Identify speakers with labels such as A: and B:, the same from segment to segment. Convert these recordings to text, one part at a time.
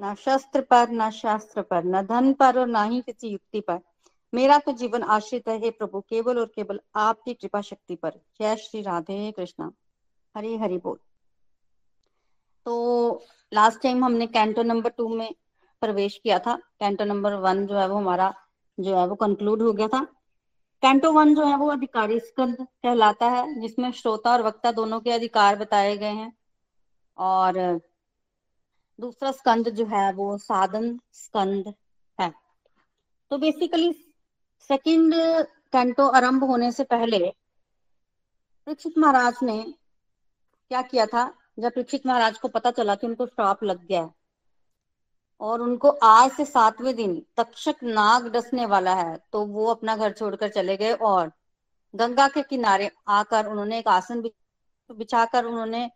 A: न शस्त्र पर, न शास्त्र पर, न धन पर और न ही किसी युक्ति पर। मेरा तो जीवन आश्रित है प्रभु, केवल और केवल आपकी कृपा शक्ति पर। जय श्री राधे कृष्णा। हरे हरि बोल। तो लास्ट टाइम हमने कैंटो नंबर टू में प्रवेश किया था। कैंटो नंबर वन जो है वो हमारा जो है वो कंक्लूड हो गया था। कैंटो वन जो है वो अधिकारी स्कंद कहलाता है, जिसमें श्रोता और वक्ता दोनों के अधिकार बताए गए हैं। और दूसरा स्कंद जो है वो साधन स्कंद है। तो बेसिकली सेकंड कैंटो आरंभ होने से पहले परीक्षित महाराज ने क्या किया था? जब परीक्षित महाराज को पता चला कि उनको श्राप लग गया है और उनको आज से सातवें दिन तक्षक नाग डसने वाला है तो वो अपना घर छोड़कर चले गए और गंगा के किनारे आकर उन्होंने एक आसन बिछाकर उन्होंने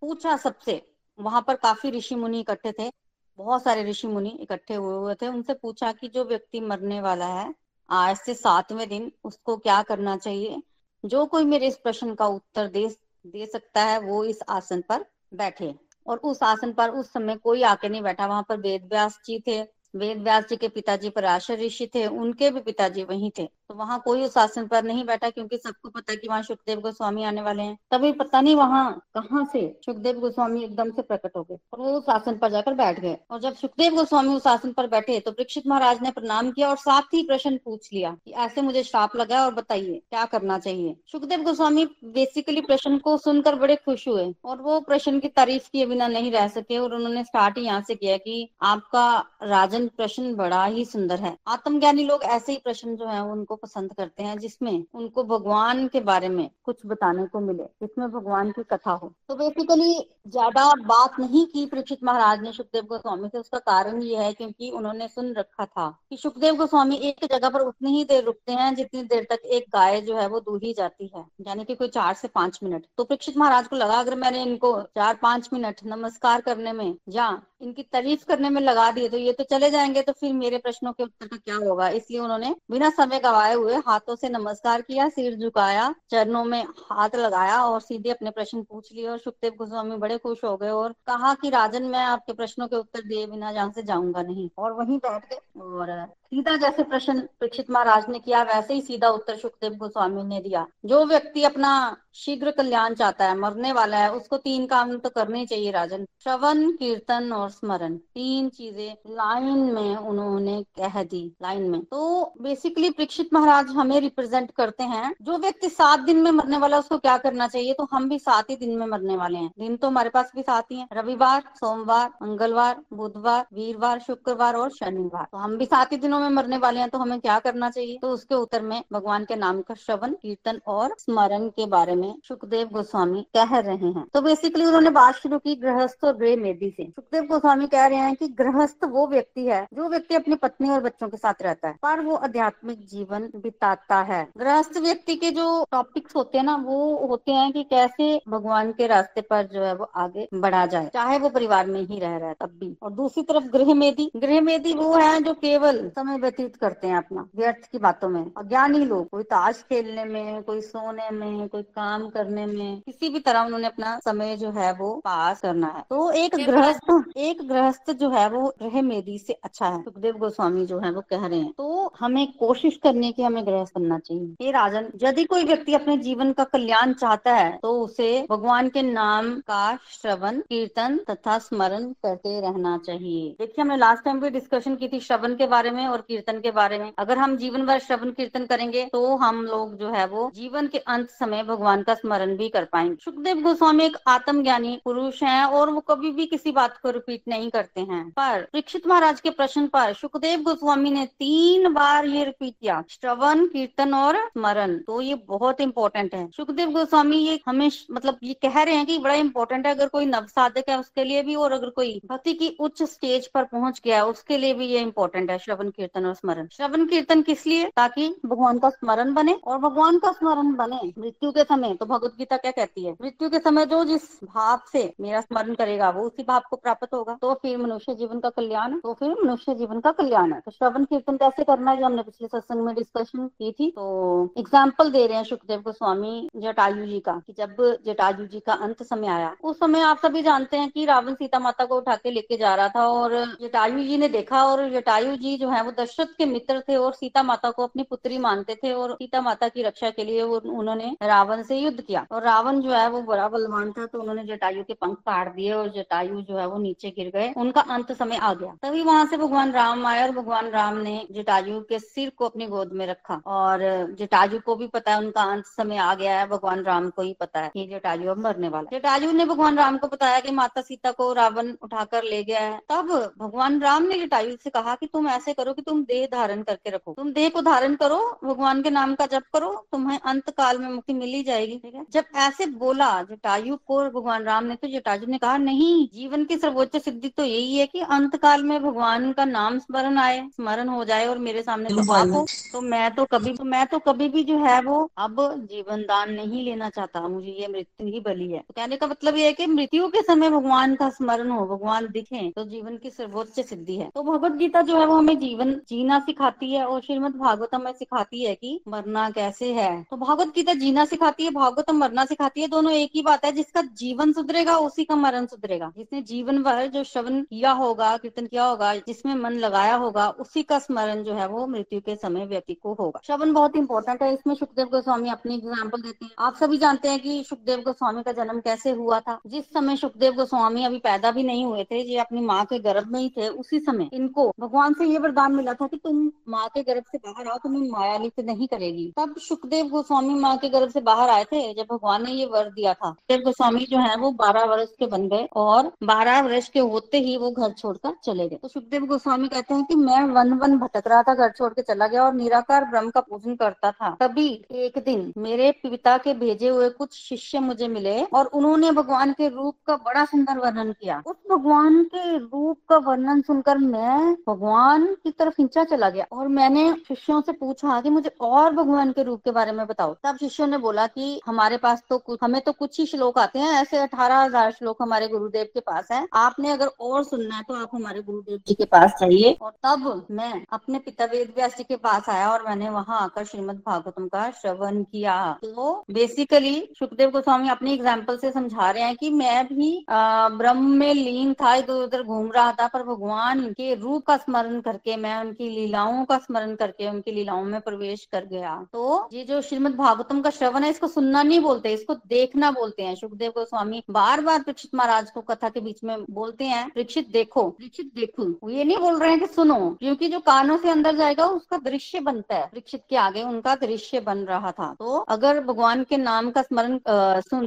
A: पूछा सबसे वहाँ पर काफ़ी ऋषि मुनि इकट्ठे थे, बहुत सारे ऋषि मुनि इकट्ठे हुए हुए थे। उनसे पूछा कि जो व्यक्ति मरने वाला है, आज से सातवें दिन, उसको क्या करना चाहिए? जो कोई मेरे इस प्रश्न का उत्तर दे दे सकता है, वो इस आसन पर बैठे। और उस आसन पर उस समय कोई आके नहीं बैठा। वहाँ पर वेद व्यास जी थे वेद व्यास जी के पिताजी पर पराशर ऋषि थे, उनके भी पिताजी वहीं थे। तो वहाँ कोई उस आसन पर नहीं बैठा क्योंकि सबको पता कि वहाँ सुखदेव गोस्वामी आने वाले हैं। तभी पता नहीं वहाँ कहाँ से सुखदेव गोस्वामी एकदम से प्रकट हो गए और वो उस आसन पर जाकर बैठ गए। और जब सुखदेव गोस्वामी उस आसन पर बैठे तो परीक्षित महाराज ने प्रणाम किया और साथ ही प्रश्न पूछ लिया कि ऐसे मुझे श्राप लगा और बताइए, क्या करना चाहिए? सुखदेव गोस्वामी बेसिकली प्रश्न को सुनकर बड़े खुश हुए और वो प्रश्न की तारीफ़ किए बिना नहीं रह सके और उन्होंने स्टार्ट यहाँ से किया कि आपका राजन प्रश्न बड़ा ही सुंदर है। आत्मज्ञानी लोग ऐसे ही प्रश्न जो है, उनको पसंद करते हैं, जिसमें उनको भगवान के बारे में कुछ बताने को मिले, जिसमें भगवान की कथा हो। तो बेसिकली ज़्यादा बात नहीं की परीक्षित महाराज ने सुखदेव गोस्वामी से, उसका कारण ये है क्योंकि उन्होंने सुन रखा था कि सुखदेव गोस्वामी एक जगह पर उतनी ही देर रुकते हैं, जितनी देर तक एक गाय जो है वो दूही जाती है, यानी कि कोई चार से पाँच मिनट। तो परीक्षित महाराज को लगा, अगर मैंने इनको चार पाँच मिनट नमस्कार करने में या इनकी तारीफ़ करने में लगा दिए तो ये तो चले जाएँगे तो फिर मेरे प्रश्नों के उत्तर का क्या होगा? इसलिए उन्होंने बिना समय गवाए हुए हाथों से नमस्कार किया, सिर झुकाया, चरणों में हाथ लगाया और सीधे अपने प्रश्न पूछ लिए और सुखदेव गोस्वामी बड़े खुश हो गए और कहा कि, राजन, मैं आपके प्रश्नों के उत्तर दिए बिना यहाँ से जाऊँगा नहीं। और वहीं बैठ गए और सीधा जैसे प्रश्न परीक्षित महाराज ने किया, वैसे ही सीधा उत्तर सुखदेव गोस्वामी ने दिया। जो व्यक्ति अपना शीघ्र कल्याण चाहता है, मरने वाला है, उसको तीन काम तो करने चाहिए राजन। श्रवण, कीर्तन और स्मरण। तीन चीज़ें लाइन में उन्होंने कह दी, लाइन में। तो बेसिकली परीक्षित महाराज हमें रिप्रेजेंट करते हैं, जो व्यक्ति सात दिन में मरने वाला उसको क्या करना चाहिए? तो हम भी सात ही दिन में मरने वाले हैं। दिन तो हमारे पास भी सात ही है। रविवार, सोमवार, मंगलवार, बुधवार, वीरवार, शुक्रवार और शनिवार। तो हम भी सात ही दिनों में मरने वाले हैं तो हमें क्या करना चाहिए? तो उसके उत्तर में भगवान के नाम का श्रवण, कीर्तन और स्मरण के बारे में सुखदेव गोस्वामी कह रहे हैं। तो बेसिकली उन्होंने बात शुरू की गृहस्थ और गृह मेदी से। सुखदेव गोस्वामी कह रहे हैं कि गृहस्थ वो व्यक्ति है, जो व्यक्ति अपनी पत्नी और बच्चों के साथ रहता है, पर वो आध्यात्मिक जीवन बिताता है। गृहस्थ व्यक्ति के जो टॉपिक्स होते हैं ना, वो होते हैं कि कैसे भगवान के रास्ते पर जो है वो आगे बढ़ा जाए, चाहे वो परिवार में ही रह रहा है तब भी। और दूसरी तरफ़ गृह मेदी गृह मेदी वो है जो केवल समय व्यतीत करते हैं अपना व्यर्थ की बातों में। अज्ञानी लोग कोई ताश खेलने में कोई सोने में कोई काम करने में किसी भी तरह उन्होंने अपना समय जो है वो पास करना है। तो एक गृहस्थ एक गृहस्थ जो है वो रह मेदी से अच्छा है सुखदेव गोस्वामी जो है वो कह रहे हैं। तो हमें कोशिश करने की हमें गृहस्थ बनना चाहिए। हे राजन यदि कोई व्यक्ति अपने जीवन का कल्याण चाहता है तो उसे भगवान के नाम का श्रवण कीर्तन तथा स्मरण करते रहना चाहिए। देखिए हमने लास्ट टाइम भी डिस्कशन की थी श्रवण के बारे में और कीर्तन के बारे में। अगर हम जीवन भर श्रवण कीर्तन करेंगे तो हम लोग जो है वो जीवन के अंत समय भगवान का स्मरण भी कर पाएँगे। सुखदेव गोस्वामी एक आत्मज्ञानी पुरुष है और वो कभी भी किसी बात को रिपीट नहीं करते हैं। पर परीक्षित महाराज के प्रश्न पर सुखदेव गोस्वामी ने तीन बार ये रिपीट किया, श्रवण, कीर्तन और स्मरण। तो ये बहुत इंपॉर्टेंट है। सुखदेव गोस्वामी ये हमें मतलब ये कह रहे हैं कि बड़ा इंपॉर्टेंट है। अगर कोई नव साधक है, उसके लिए भी और अगर कोई भक्ति की उच्च स्टेज पर पहुँच गया है, उसके लिए भी ये इंपॉर्टेंट है, श्रवण, कीर्तन। और स्मरण। श्रवण कीर्तन किस लिए? ताकि भगवान का स्मरण बने और भगवान का स्मरण बने। मृत्यु के समय तो भगवत गीता क्या कहती है? मृत्यु के समय जो जिस भाव से मेरा स्मरण करेगा, वो उसी भाव को प्राप्त होगा। तो फिर मनुष्य जीवन का कल्याण तो फिर मनुष्य जीवन का कल्याण है। तो श्रवण कीर्तन कैसे करना है जो हमने पिछले सत्संग में डिस्कशन की थी? तो एग्ज़ाम्पल दे रहे हैं सुखदेव गोस्वामी जटायु जी का, कि जब जटायु जी का अंत समय आया, उस समय आप सभी जानते हैं कि रावण सीता माता को उठा के लेके जा रहा था और जटायु जी ने देखा और जटायु जी जो है वो दशरथ के मित्र थे और सीता माता को अपनी पुत्री मानते थे और सीता माता की रक्षा के लिए उन्होंने रावण से युद्ध किया। और रावण जो है वो बड़ा बलवान था तो उन्होंने जटायु के पंख काट दिए और जटायु जो है वो नीचे गिर गए। उनका अंत समय आ गया। तभी वहाँ से भगवान राम आए और भगवान राम ने जटायु के सिर को अपनी गोद में रखा। और जटायु को भी पता है, उनका अंत समय आ गया है, भगवान राम को ही पता है कि जटायु अब मरने वाला जटायु ने भगवान राम को बताया कि माता सीता को रावण उठाकर ले गया है। तब भगवान राम ने जटायु से कहा कि तुम ऐसे करो कि तुम देह धारण करके रखो। तुम देह को धारण करो भगवान के नाम का जप करो तुम्हें अंत काल में मुक्ति मिल जाएगी ठीक है? जब ऐसे बोला जटायु को भगवान राम ने तो जटायु ने कहा नहीं जीवन की सर्वोच्च सिद्धि तो यही है कि अंत काल में भगवान का नाम स्मरण आए स्मरण हो जाए और मेरे सामने तो हो। तो मैं तो कभी तो मैं तो कभी भी जो है वो अब जीवन दान नहीं लेना चाहता। मुझे ये मृत्यु ही बली है। तो कहने का मतलब ये है कि मृत्यु के समय भगवान का स्मरण हो भगवान दिखे तो जीवन की सर्वोच्च सिद्धि है। तो भगवत गीता जो है वो हमें जीवन जीना सिखाती है और श्रीमद भागवतम में सिखाती है कि मरना कैसे है। तो भागवत गीता जीना सिखाती है, भागवतम मरना सिखाती है, दोनों एक ही बात है, जिसका जीवन सुधरेगा, उसी का मरण सुधरेगा। जिसने जीवन भर जो श्रवण किया होगा, कीर्तन किया होगा, जिसमें मन लगाया होगा, उसी का स्मरण जो है वो मृत्यु के समय व्यक्ति को होगा। श्रवण बहुत इंपॉर्टेंट है, इसमें सुखदेव गोस्वामी अपनी एग्ज़ाम्पल देते हैं। आप सभी जानते हैं कि सुखदेव गोस्वामी का जन्म कैसे हुआ था। जिस समय सुखदेव गोस्वामी अभी पैदा भी नहीं हुए थे, ये अपनी माँ के गर्भ में ही थे, उसी समय इनको भगवान से ये वरदान मिला था कि तुम माँ के गर्भ से बाहर आओ, तुम्हें माया लिप्त नहीं करेगी। तब सुखदेव गोस्वामी माँ के गर्भ से बाहर आए थे, जब भगवान ने ये वर दिया था। सुखदेव गोस्वामी जो है, वो बारह वर्ष के बन गए और बारह वर्ष के होते ही वो घर छोड़कर चले गए। तो सुखदेव गोस्वामी कहते हैं कि मैं वन वन भटक रहा था, घर छोड़ के चला गया और निराकार ब्रह्म का पूजन करता था। तभी एक दिन मेरे पिता के भेजे हुए कुछ शिष्य मुझे मिले और उन्होंने भगवान के रूप का बड़ा सुंदर वर्णन किया। उस भगवान के रूप का वर्णन सुनकर मैं भगवान की तरफ़ खींचा चला गया और मैंने शिष्यों से पूछा कि मुझे और भगवान के रूप के बारे में बताओ। तब शिष्यों ने बोला कि हमारे पास तो कुछ हमें तो कुछ ही श्लोक आते हैं, ऐसे अठारह हज़ार श्लोक हमारे गुरुदेव के पास है। आपने अगर और सुनना है तो आप हमारे गुरुदेव जी के पास जाइए। और तब मैं अपने पिता वेद व्यास जी के पास आया और मैंने वहाँ आकर श्रीमद भागवतम का श्रवण किया। तो बेसिकली सुखदेव गोस्वामी अपनी एग्ज़ाम्पल से समझा रहे हैं कि मैं भी ब्रह्म में लीन था इधर उधर घूम रहा था, पर भगवान के रूप का स्मरण करके मैं उनकी लीलाओं का स्मरण करके, उनकी लीलाओं में प्रवेश कर गया। तो ये जो श्रीमद भागवतम का श्रवण है, इसको सुनना नहीं बोलते, इसको देखना बोलते हैं। सुखदेव गोस्वामी बार बार परीक्षित महाराज को कथा के बीच में बोलते हैं, परीक्षित देखो परीक्षित देखो। ये नहीं बोल रहे हैं कि सुनो, क्योंकि जो कानों से अंदर जाएगा, उसका दृश्य बनता है। परीक्षित के आगे उनका दृश्य बन रहा था। तो अगर भगवान के नाम का स्मरण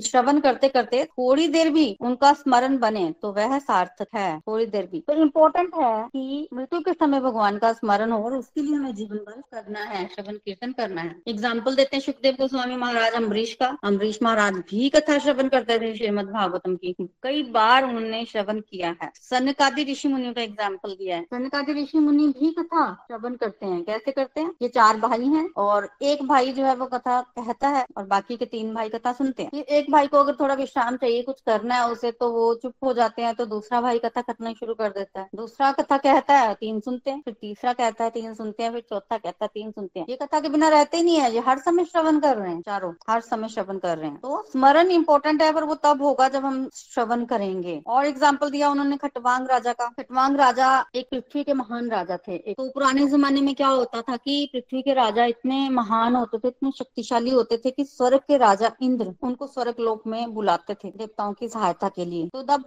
A: श्रवण करते करते थोड़ी देर भी उनका स्मरण बने तो वह सार्थक है, थोड़ी देर भी। तो इम्पोर्टेंट है कि मृत्यु के समय भगवान का स्मरण हो और उसके लिए हमें जीवन भर करना है, श्रवण कीर्तन करना है। एग्ज़ाम्पल देते हैं सुखदेव गोस्वामी महाराज अम्बरीश का। अम्बरीश महाराज भी कथा श्रवण करते थे श्रीमद भागवतम की। कई बार उन्होंने श्रवण किया है। सनकादि ऋषि मुनि का एग्ज़ाम्पल दिया है। सनकादि ऋषि मुनि भी कथा श्रवण करते हैं। कैसे करते हैं? ये चार भाई हैं और एक भाई जो है वो कथा कहता है और बाकी के तीन भाई कथा सुनते हैं। एक भाई को अगर थोड़ा विश्राम चाहिए, कुछ करना है उसे तो वो चुप हो जाते हैं तो दूसरा भाई कथा करना शुरू कर देता है। दूसरा कथा कहता है, तीन सुनते हैं, फिर तीसरा कहता है, तीन सुनते हैं, फिर चौथा कहता है, तीन सुनते हैं। ये कथा के बिना रहते ही नहीं है, ये हर समय श्रवण कर रहे हैं, चारों, हर समय श्रवण कर रहे हैं। तो स्मरण इंपॉर्टेंट है, पर वो तब होगा जब हम श्रवण करेंगे। और एग्ज़ाम्पल दिया उन्होंने खटवांग राजा का। खटवांग राजा एक पृथ्वी के महान राजा थे। तो पुराने जमाने में क्या होता था कि पृथ्वी के राजा इतने महान होते थे, इतने शक्तिशाली होते थे कि स्वर्ग के राजा इंद्र उनको स्वर्ग लोक में बुलाते थे देवताओं की सहायता के लिए। तो तब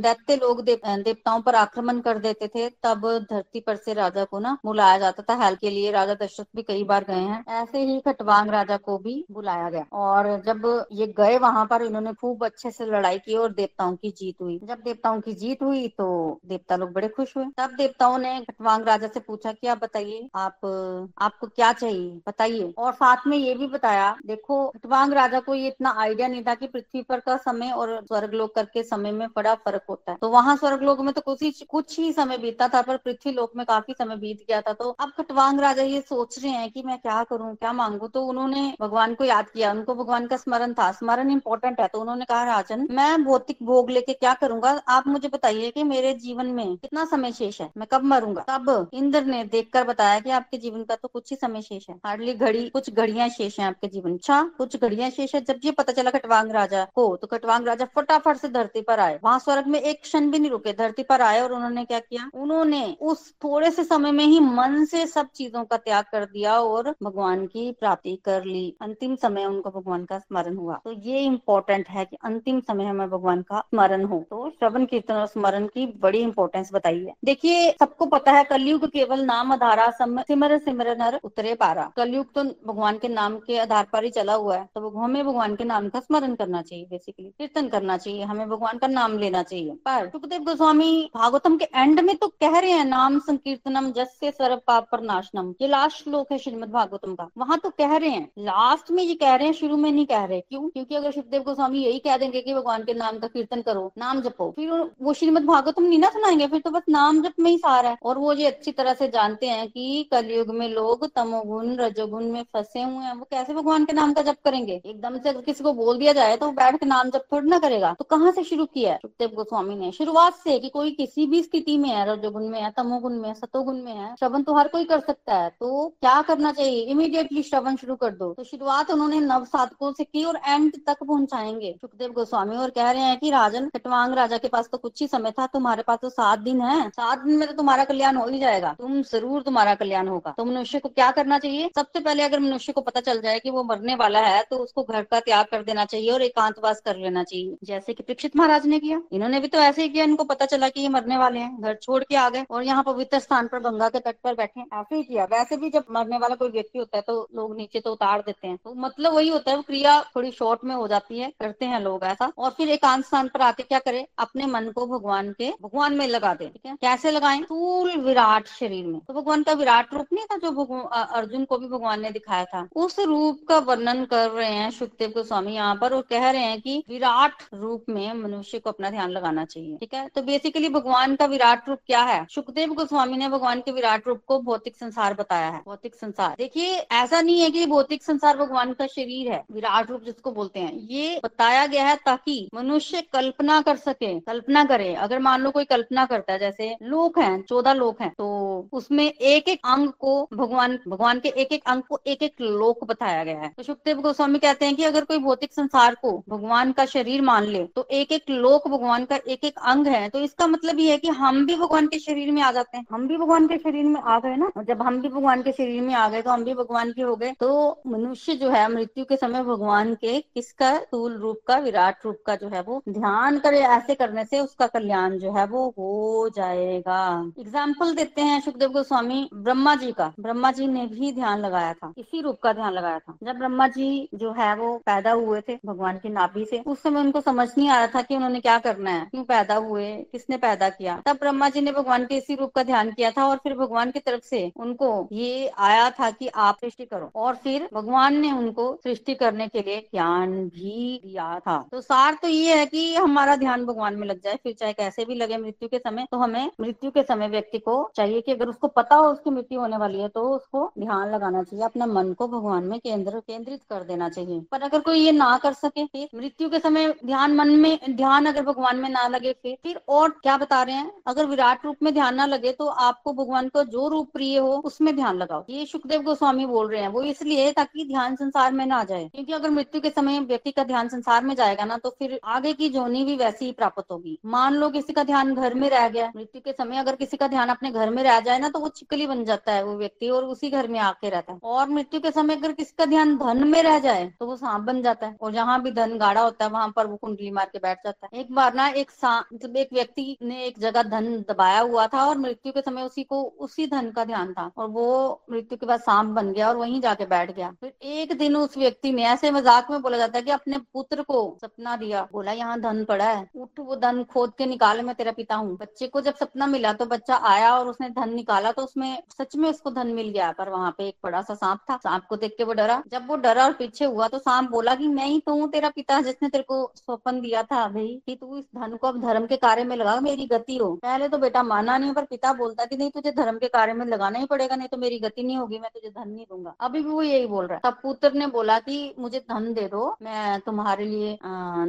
A: दैत्य लोग देवताओं पर आक्रमण कर देते थे। तब धरती पर से राजा को ना बुलाया जाता था। हेल्प के लिए राजा दशरथ भी कई बार गए हैं। ऐसे ही खटवांग राजा को भी बुलाया गया। और जब ये गए वहाँ पर, इन्होंने खूब अच्छे से लड़ाई की और देवताओं की जीत हुई। जब देवताओं की जीत हुई तो देवता लोग बड़े खुश हुए। तब देवताओं ने खटवांग राजा से पूछा कि, आप बताइए, आप, आपको क्या चाहिए? बताइए। और साथ में ये भी बताया, देखो, खटवांग राजा को ये इतना आइडिया नहीं था कि पृथ्वी पर का समय और स्वर्ग लोक करके समय में बड़ा फ़र्क होता है। तो वहाँ स्वर्ग लोक में तो कुछ ही कुछ ही समय बीता था, पर पृथ्वी लोक में काफ़ी समय बीत गया था तो अब खटवांग राजा ये सोच रहे हैं कि मैं क्या करूँ, क्या मांगू? तो उन्होंने भगवान को याद किया, उनको भगवान का स्मरण था। स्मरण इंपॉर्टेंट है तो उन्होंने कहा, राजन, मैं भौतिक भोग लेके क्या करूँगा? आप मुझे बताइए कि मेरे जीवन में कितना समय शेष है? मैं कब मरूँगा? तब इंद्र ने देखकर बताया कि आपके जीवन का तो कुछ ही समय शेष है। हार्डली घड़ी, कुछ घड़ियाँ शेष है आपके जीवन। अच्छा कुछ घड़ियाँ शेष है? जब ये पता चला खटवांग राजा को तो खटवांग राजा फटाफट से धरती पर आए। वहाँ स्वर्ग में एक क्षण भी नहीं रुके, धरती पर आए और उन्होंने क्या किया? उन्होंने उस थोड़े से समय में ही मन से सब चीज़ों का त्याग कर दिया और भगवान की प्राप्ति कर ली। अंतिम समय उनको भगवान का स्मरण हुआ। तो ये इम्पोर्टेंट है कि अंतिम समय हमें भगवान का स्मरण हो। तो श्रवण कीर्तन और स्मरण की बड़ी इंपॉर्टेंस बताई है देखिए, सबको पता है कलयुग केवल नाम आधारा सिमर सिमरन हर उतरे पारा। कलयुग तो भगवान के नाम के आधार पर ही चला हुआ है। तो हमें भगवान के नाम का स्मरण करना चाहिए बेसिकली कीर्तन करना चाहिए, हमें भगवान का नाम लेना चाहिए। पर सुखदेव गोस्वामी भागवतम के एंड में तो कह रहे हैं, नाम संकीर्तनम जस से सर्व पाप पर नाशनम ये लास्ट श्लोक है श्रीमद भागवतम का। वहाँ तो कह रहे हैं। लास्ट में ये कह रहे हैं, शुरू में नहीं कह रहे। क्यों? क्योंकि अगर सुखदेव गोस्वामी यही कह देंगे कि भगवान के नाम का कीर्तन करो, नाम जपो, फिर वो श्रीमद भागवतम नहीं ना सुनाएँगे? फिर तो बस नाम जप में ही सार है। और वो ये अच्छी तरह से जानते हैं कि कलयुग में लोग तमोगुण, रजोगुण में फंसे हुए हैं। वो कैसे भगवान के नाम का जप करेंगे? एकदम से अगर किसी को बोल दिया जाए तो बैठ के नाम जप थोड़ी ना करेगा। तो कहाँ से शुरू किया है सुखदेव गोस्वामी ने? शुरुआत से कि कोई किसी भी स्थिति में है, रजोगुण में है तमोगुण में सतोगुण में है। श्रवण तो हर कोई कर सकता है। तो क्या करना चाहिए? इमीडिएटली श्रवण शुरू कर दो। तो शुरुआत उन्होंने नव साधकों से की और एंड तक पहुंचाएँगे। सुखदेव गोस्वामी और कह रहे हैं कि, राजन, कटवांग राजा के पास तो कुछ ही समय था। तुम्हारे पास तो सात दिन है। सात दिन में तो तुम्हारा कल्याण हो ही जाएगा। तुम ज़रूर तुम्हारा कल्याण होगा। तो मनुष्य को क्या करना चाहिए? सबसे पहले अगर मनुष्य को पता चल जाए कि वो मरने वाला है तो उसको घर का त्याग कर देना चाहिए और एकांतवास कर लेना चाहिए। जैसे कि परीक्षित महाराज ने किया। इन्होंने भी तो ऐसे ही किया। इनको पता चला कि ये मरने वाले हैं। घर छोड़ के आ गए और यहाँ पवित्र स्थान पर गंगा के तट पर बैठे, ऐसे ही किया। वैसे भी जब मरने वाला कोई व्यक्ति होता है तो लोग नीचे तो उतार देते हैं। तो मतलब वही होता है, वो क्रिया थोड़ी शॉर्ट में हो जाती है, करते हैं लोग ऐसा। और फिर एकांत स्थान पर आके क्या करे? अपने मन को भगवान के, भगवान में लगा दे, ठीक है? कैसे लगाए? स्थूल विराट शरीर में। तो भगवान का विराट रूप नहीं था जो अर्जुन को भी भगवान ने दिखाया था। उस रूप का वर्णन कर रहे हैं सुखदेव गोस्वामी यहाँ पर और कह रहे हैं कि विराट रूप में मनुष्य को अपना ध्यान लगाना चाहिए, ठीक है? तो बेसिकली भगवान का विराट रूप क्या है? सुखदेव गोस्वामी ने भगवान के विराट रूप को भौतिक संसार बताया है। भौतिक संसार। देखिए, ऐसा नहीं है कि भौतिक संसार भगवान का शरीर है, विराट रूप जिसको बोलते हैं। ये बताया गया है ताकि मनुष्य कल्पना कर सके, कल्पना करे। अगर मान लो कोई कल्पना करता है, जैसे लोक है, चौदह लोक है तो उसमें एक एक अंग को भगवान भगवान के एक एक अंग को एक एक लोक बताया गया है। तो सुखदेव गोस्वामी कहते हैं कि अगर कोई भौतिक संसार को भगवान का शरीर मान ले तो एक एक लोक भगवान का एक एक अंग है। तो इसका मतलब ये है कि हम भी भगवान के शरीर में आ जाते हैं। हम भी भगवान के शरीर में आ गए ना। जब हम भी भगवान के शरीर में आ गए तो हम भी भगवान के हो गए। तो मनुष्य जो है, मृत्यु के समय भगवान के किसका स्थूल रूप का, विराट रूप का जो है, वो ध्यान करे, ऐसे करने से उसका कल्याण जो है, वो हो जाएगा। एग्ज़ाम्पल देते हैं सुखदेव गोस्वामी ब्रह्मा जी का। ब्रह्मा जी ने भी ध्यान लगाया था। इसी रूप का ध्यान लगाया था। जब ब्रह्मा जी जो है, वो पैदा हुए थे, भगवान की नाभि से, उस समय उनको समझ नहीं आ रहा था कि उन्होंने क्या करना है। क्यों पैदा हुए? किसने पैदा किया? तब ब्रह्मा जी ने भगवान के इसी रूप का ध्यान किया। था और फिर भगवान की तरफ़ से उनको ये आया था कि आप सृष्टि करो। और फिर भगवान ने उनको सृष्टि करने के लिए ज्ञान भी दिया था। तो सार तो ये है कि हमारा ध्यान भगवान में लग जाए। फिर चाहे कैसे भी लगे मृत्यु के समय तो हमें मृत्यु के समय व्यक्ति को चाहिए कि अगर उसको पता हो उसकी मृत्यु होने वाली है तो उसको ध्यान लगाना चाहिए। अपना मन को भगवान में केंद्र, केंद्रित कर देना चाहिए। पर अगर कोई ये ना कर सके, फिर मृत्यु के समय ध्यान मन में, ध्यान अगर भगवान में ना लगे, फिर फिर और क्या बता रहे हैं? अगर विराट रूप में ध्यान ना लगे तो आपको भगवान का जो रूप प्रिय हो, उसमें ध्यान लगाओ। ये सुखदेव गोस्वामी बोल रहे हैं, वो इसलिए ताकि ध्यान संसार में ना जाए। क्योंकि अगर मृत्यु के समय व्यक्ति का ध्यान संसार में जाएगा ना तो फिर आगे की जोनी भी वैसी ही प्राप्त होगी। मान लो किसी का ध्यान घर में रह गया, मृत्यु के समय अगर किसी का ध्यान अपने घर में रह जाए ना तो वो छिकली बन जाता है वो व्यक्ति और उसी घर में आके रहता है। और मृत्यु के समय अगर किसी का ध्यान धन में रह जाए तो वो सांप बन जाता है। और जहाँ भी धन गाढ़ा होता है, वहाँ पर वो कुंडली मार के बैठ जाता है। एक बार ना, एक मतलब एक व्यक्ति ने एक जगह धन दबाया हुआ था और मृत्यु के समय उसी को, उसी धन का ध्यान था और वो मृत्यु के बाद सांप बन गया और वहीं जाके बैठ गया। फिर एक दिन उस व्यक्ति ने ऐसे मज़ाक में बोला जाता है कि अपने पुत्र को सपना दिया, बोला, यहाँ धन पड़ा है, उठ वो धन खोद के निकाले, मैं तेरा पिता हूँ। बच्चे को जब सपना मिला तो बच्चा आया और उसने धन निकाला तो उसमें सच में उसको धन मिल गया, पर वहाँ पे एक बड़ा सा सांप था। सांप को देख के वो डरा। जब वो डरा और पीछे हुआ तो सांप बोला कि, मैं ही तो हूँ तेरा पिता, जिसने तेरे को स्वपन दिया था भाई कि तू इस धन को अब धर्म के कार्य में लगा, मेरी गति हो। पहले तो बेटा माना नहीं, पर पिता बोलता कि नहीं तुझे धर्म के कार्य में लगाना ही पड़ेगा, नहीं तो मेरी गति नहीं होगी, मैं तुझे धन नहीं दूँगा। अभी भी वो यही बोल रहा है। तब पुत्र ने बोला कि मुझे धन दे दो, मैं तुम्हारे लिए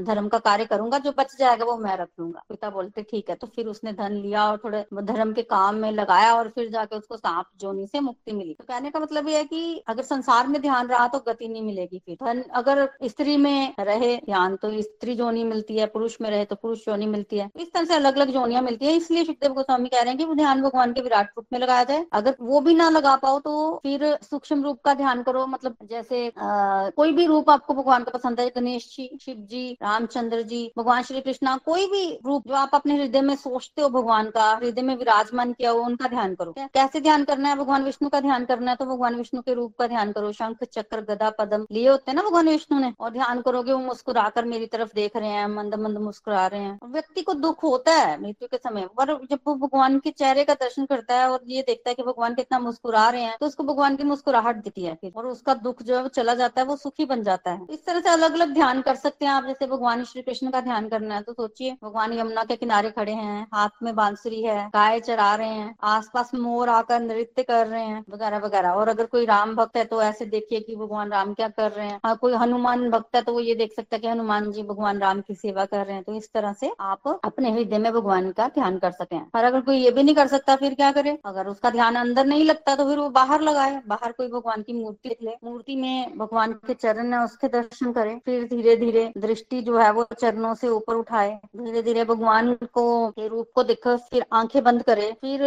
A: धर्म का कार्य करूँगा, जो बच जाएगा वो मैं रख लूँगा। पिता बोलते, ठीक है। तो फिर उसने धन लिया और थोड़े धर्म के काम में लगाया और फिर जाके उसको सांप जोनी से मुक्ति मिली। तो कहने का मतलब ये है कि अगर संसार में ध्यान रहा तो गति नहीं मिलेगी फिर। धन अगर स्त्री में रहे ध्यान तो स्त्री जोनी मिलती है, पुरुष में रहे तो पुरुष जोनी मिलती है। इस तरह से अलग अलग जोनियाँ मिलती है, इसलिए सुखदेव गोस्वामी कह रहे हैं कि वो ध्यान भगवान के विराट रूप में लगाया जाए। अगर वो भी ना लगा पाओ तो फिर सूक्ष्म रूप का ध्यान करो। मतलब जैसे आ, कोई भी रूप आपको भगवान का पसंद है गणेश जी शिव जी रामचंद्र जी भगवान श्री कृष्णा कोई भी रूप जो आप अपने हृदय में सोचते हो भगवान का हृदय में विराजमान किया हो उनका ध्यान करो। कैसे ध्यान करना है? भगवान विष्णु का ध्यान करना है तो भगवान विष्णु के रूप का ध्यान करो। शंख चक्र गदा पदम लिए होते हैं ना भगवान विष्णु ने? और ध्यान करोगे वो मुस्कुराकर मेरी तरफ़ देख रहे हैं मंद मंद मुस्कुरा रहे हैं। व्यक्ति को दुख होता है मृत्यु के समय। पर जब वो भगवान के चेहरे का दर्शन करता है और ये देखता है कि भगवान कितना मुस्कुरा रहे हैं तो उसको भगवान की मुस्कुराहट देती है फिर, और उसका दुख जो है वो चला जाता है, वो सुखी बन जाता है। इस तरह से अलग अलग ध्यान कर सकते हैं आप, जैसे भगवान श्री कृष्ण का ध्यान करना है तो सोचिए, भगवान यमुना के किनारे खड़े हैं, हाथ में बांसुरी है, गाय चरा रहे हैं, आसपास मोर आकर नृत्य कर रहे हैं, वगैरह वगैरह। और अगर कोई राम भक्त है तो ऐसे देखिए कि भगवान राम क्या कर रहे हैं। हाँ कोई हनुमान भक्त है तो वो ये देख सकता है कि हनुमान जी भगवान राम की सेवा कर रहे हैं। तो इस तरह से आप अपने हृदय में भगवान का ध्यान कर सकते हैं। और अगर कोई ये भी नहीं कर सकता फिर क्या करे? अगर उसका ध्यान अंदर नहीं लगता तो फिर वो बाहर लगाए। बाहर कोई भगवान की मूर्ति ले। मूर्ति में भगवान के चरण है, उसके दर्शन करे। फिर धीरे धीरे दृष्टि जो है वो चरणों से ऊपर उठाए। धीरे धीरे भगवान को, के रूप को देखो, फिर आँखें बंद करे। फिर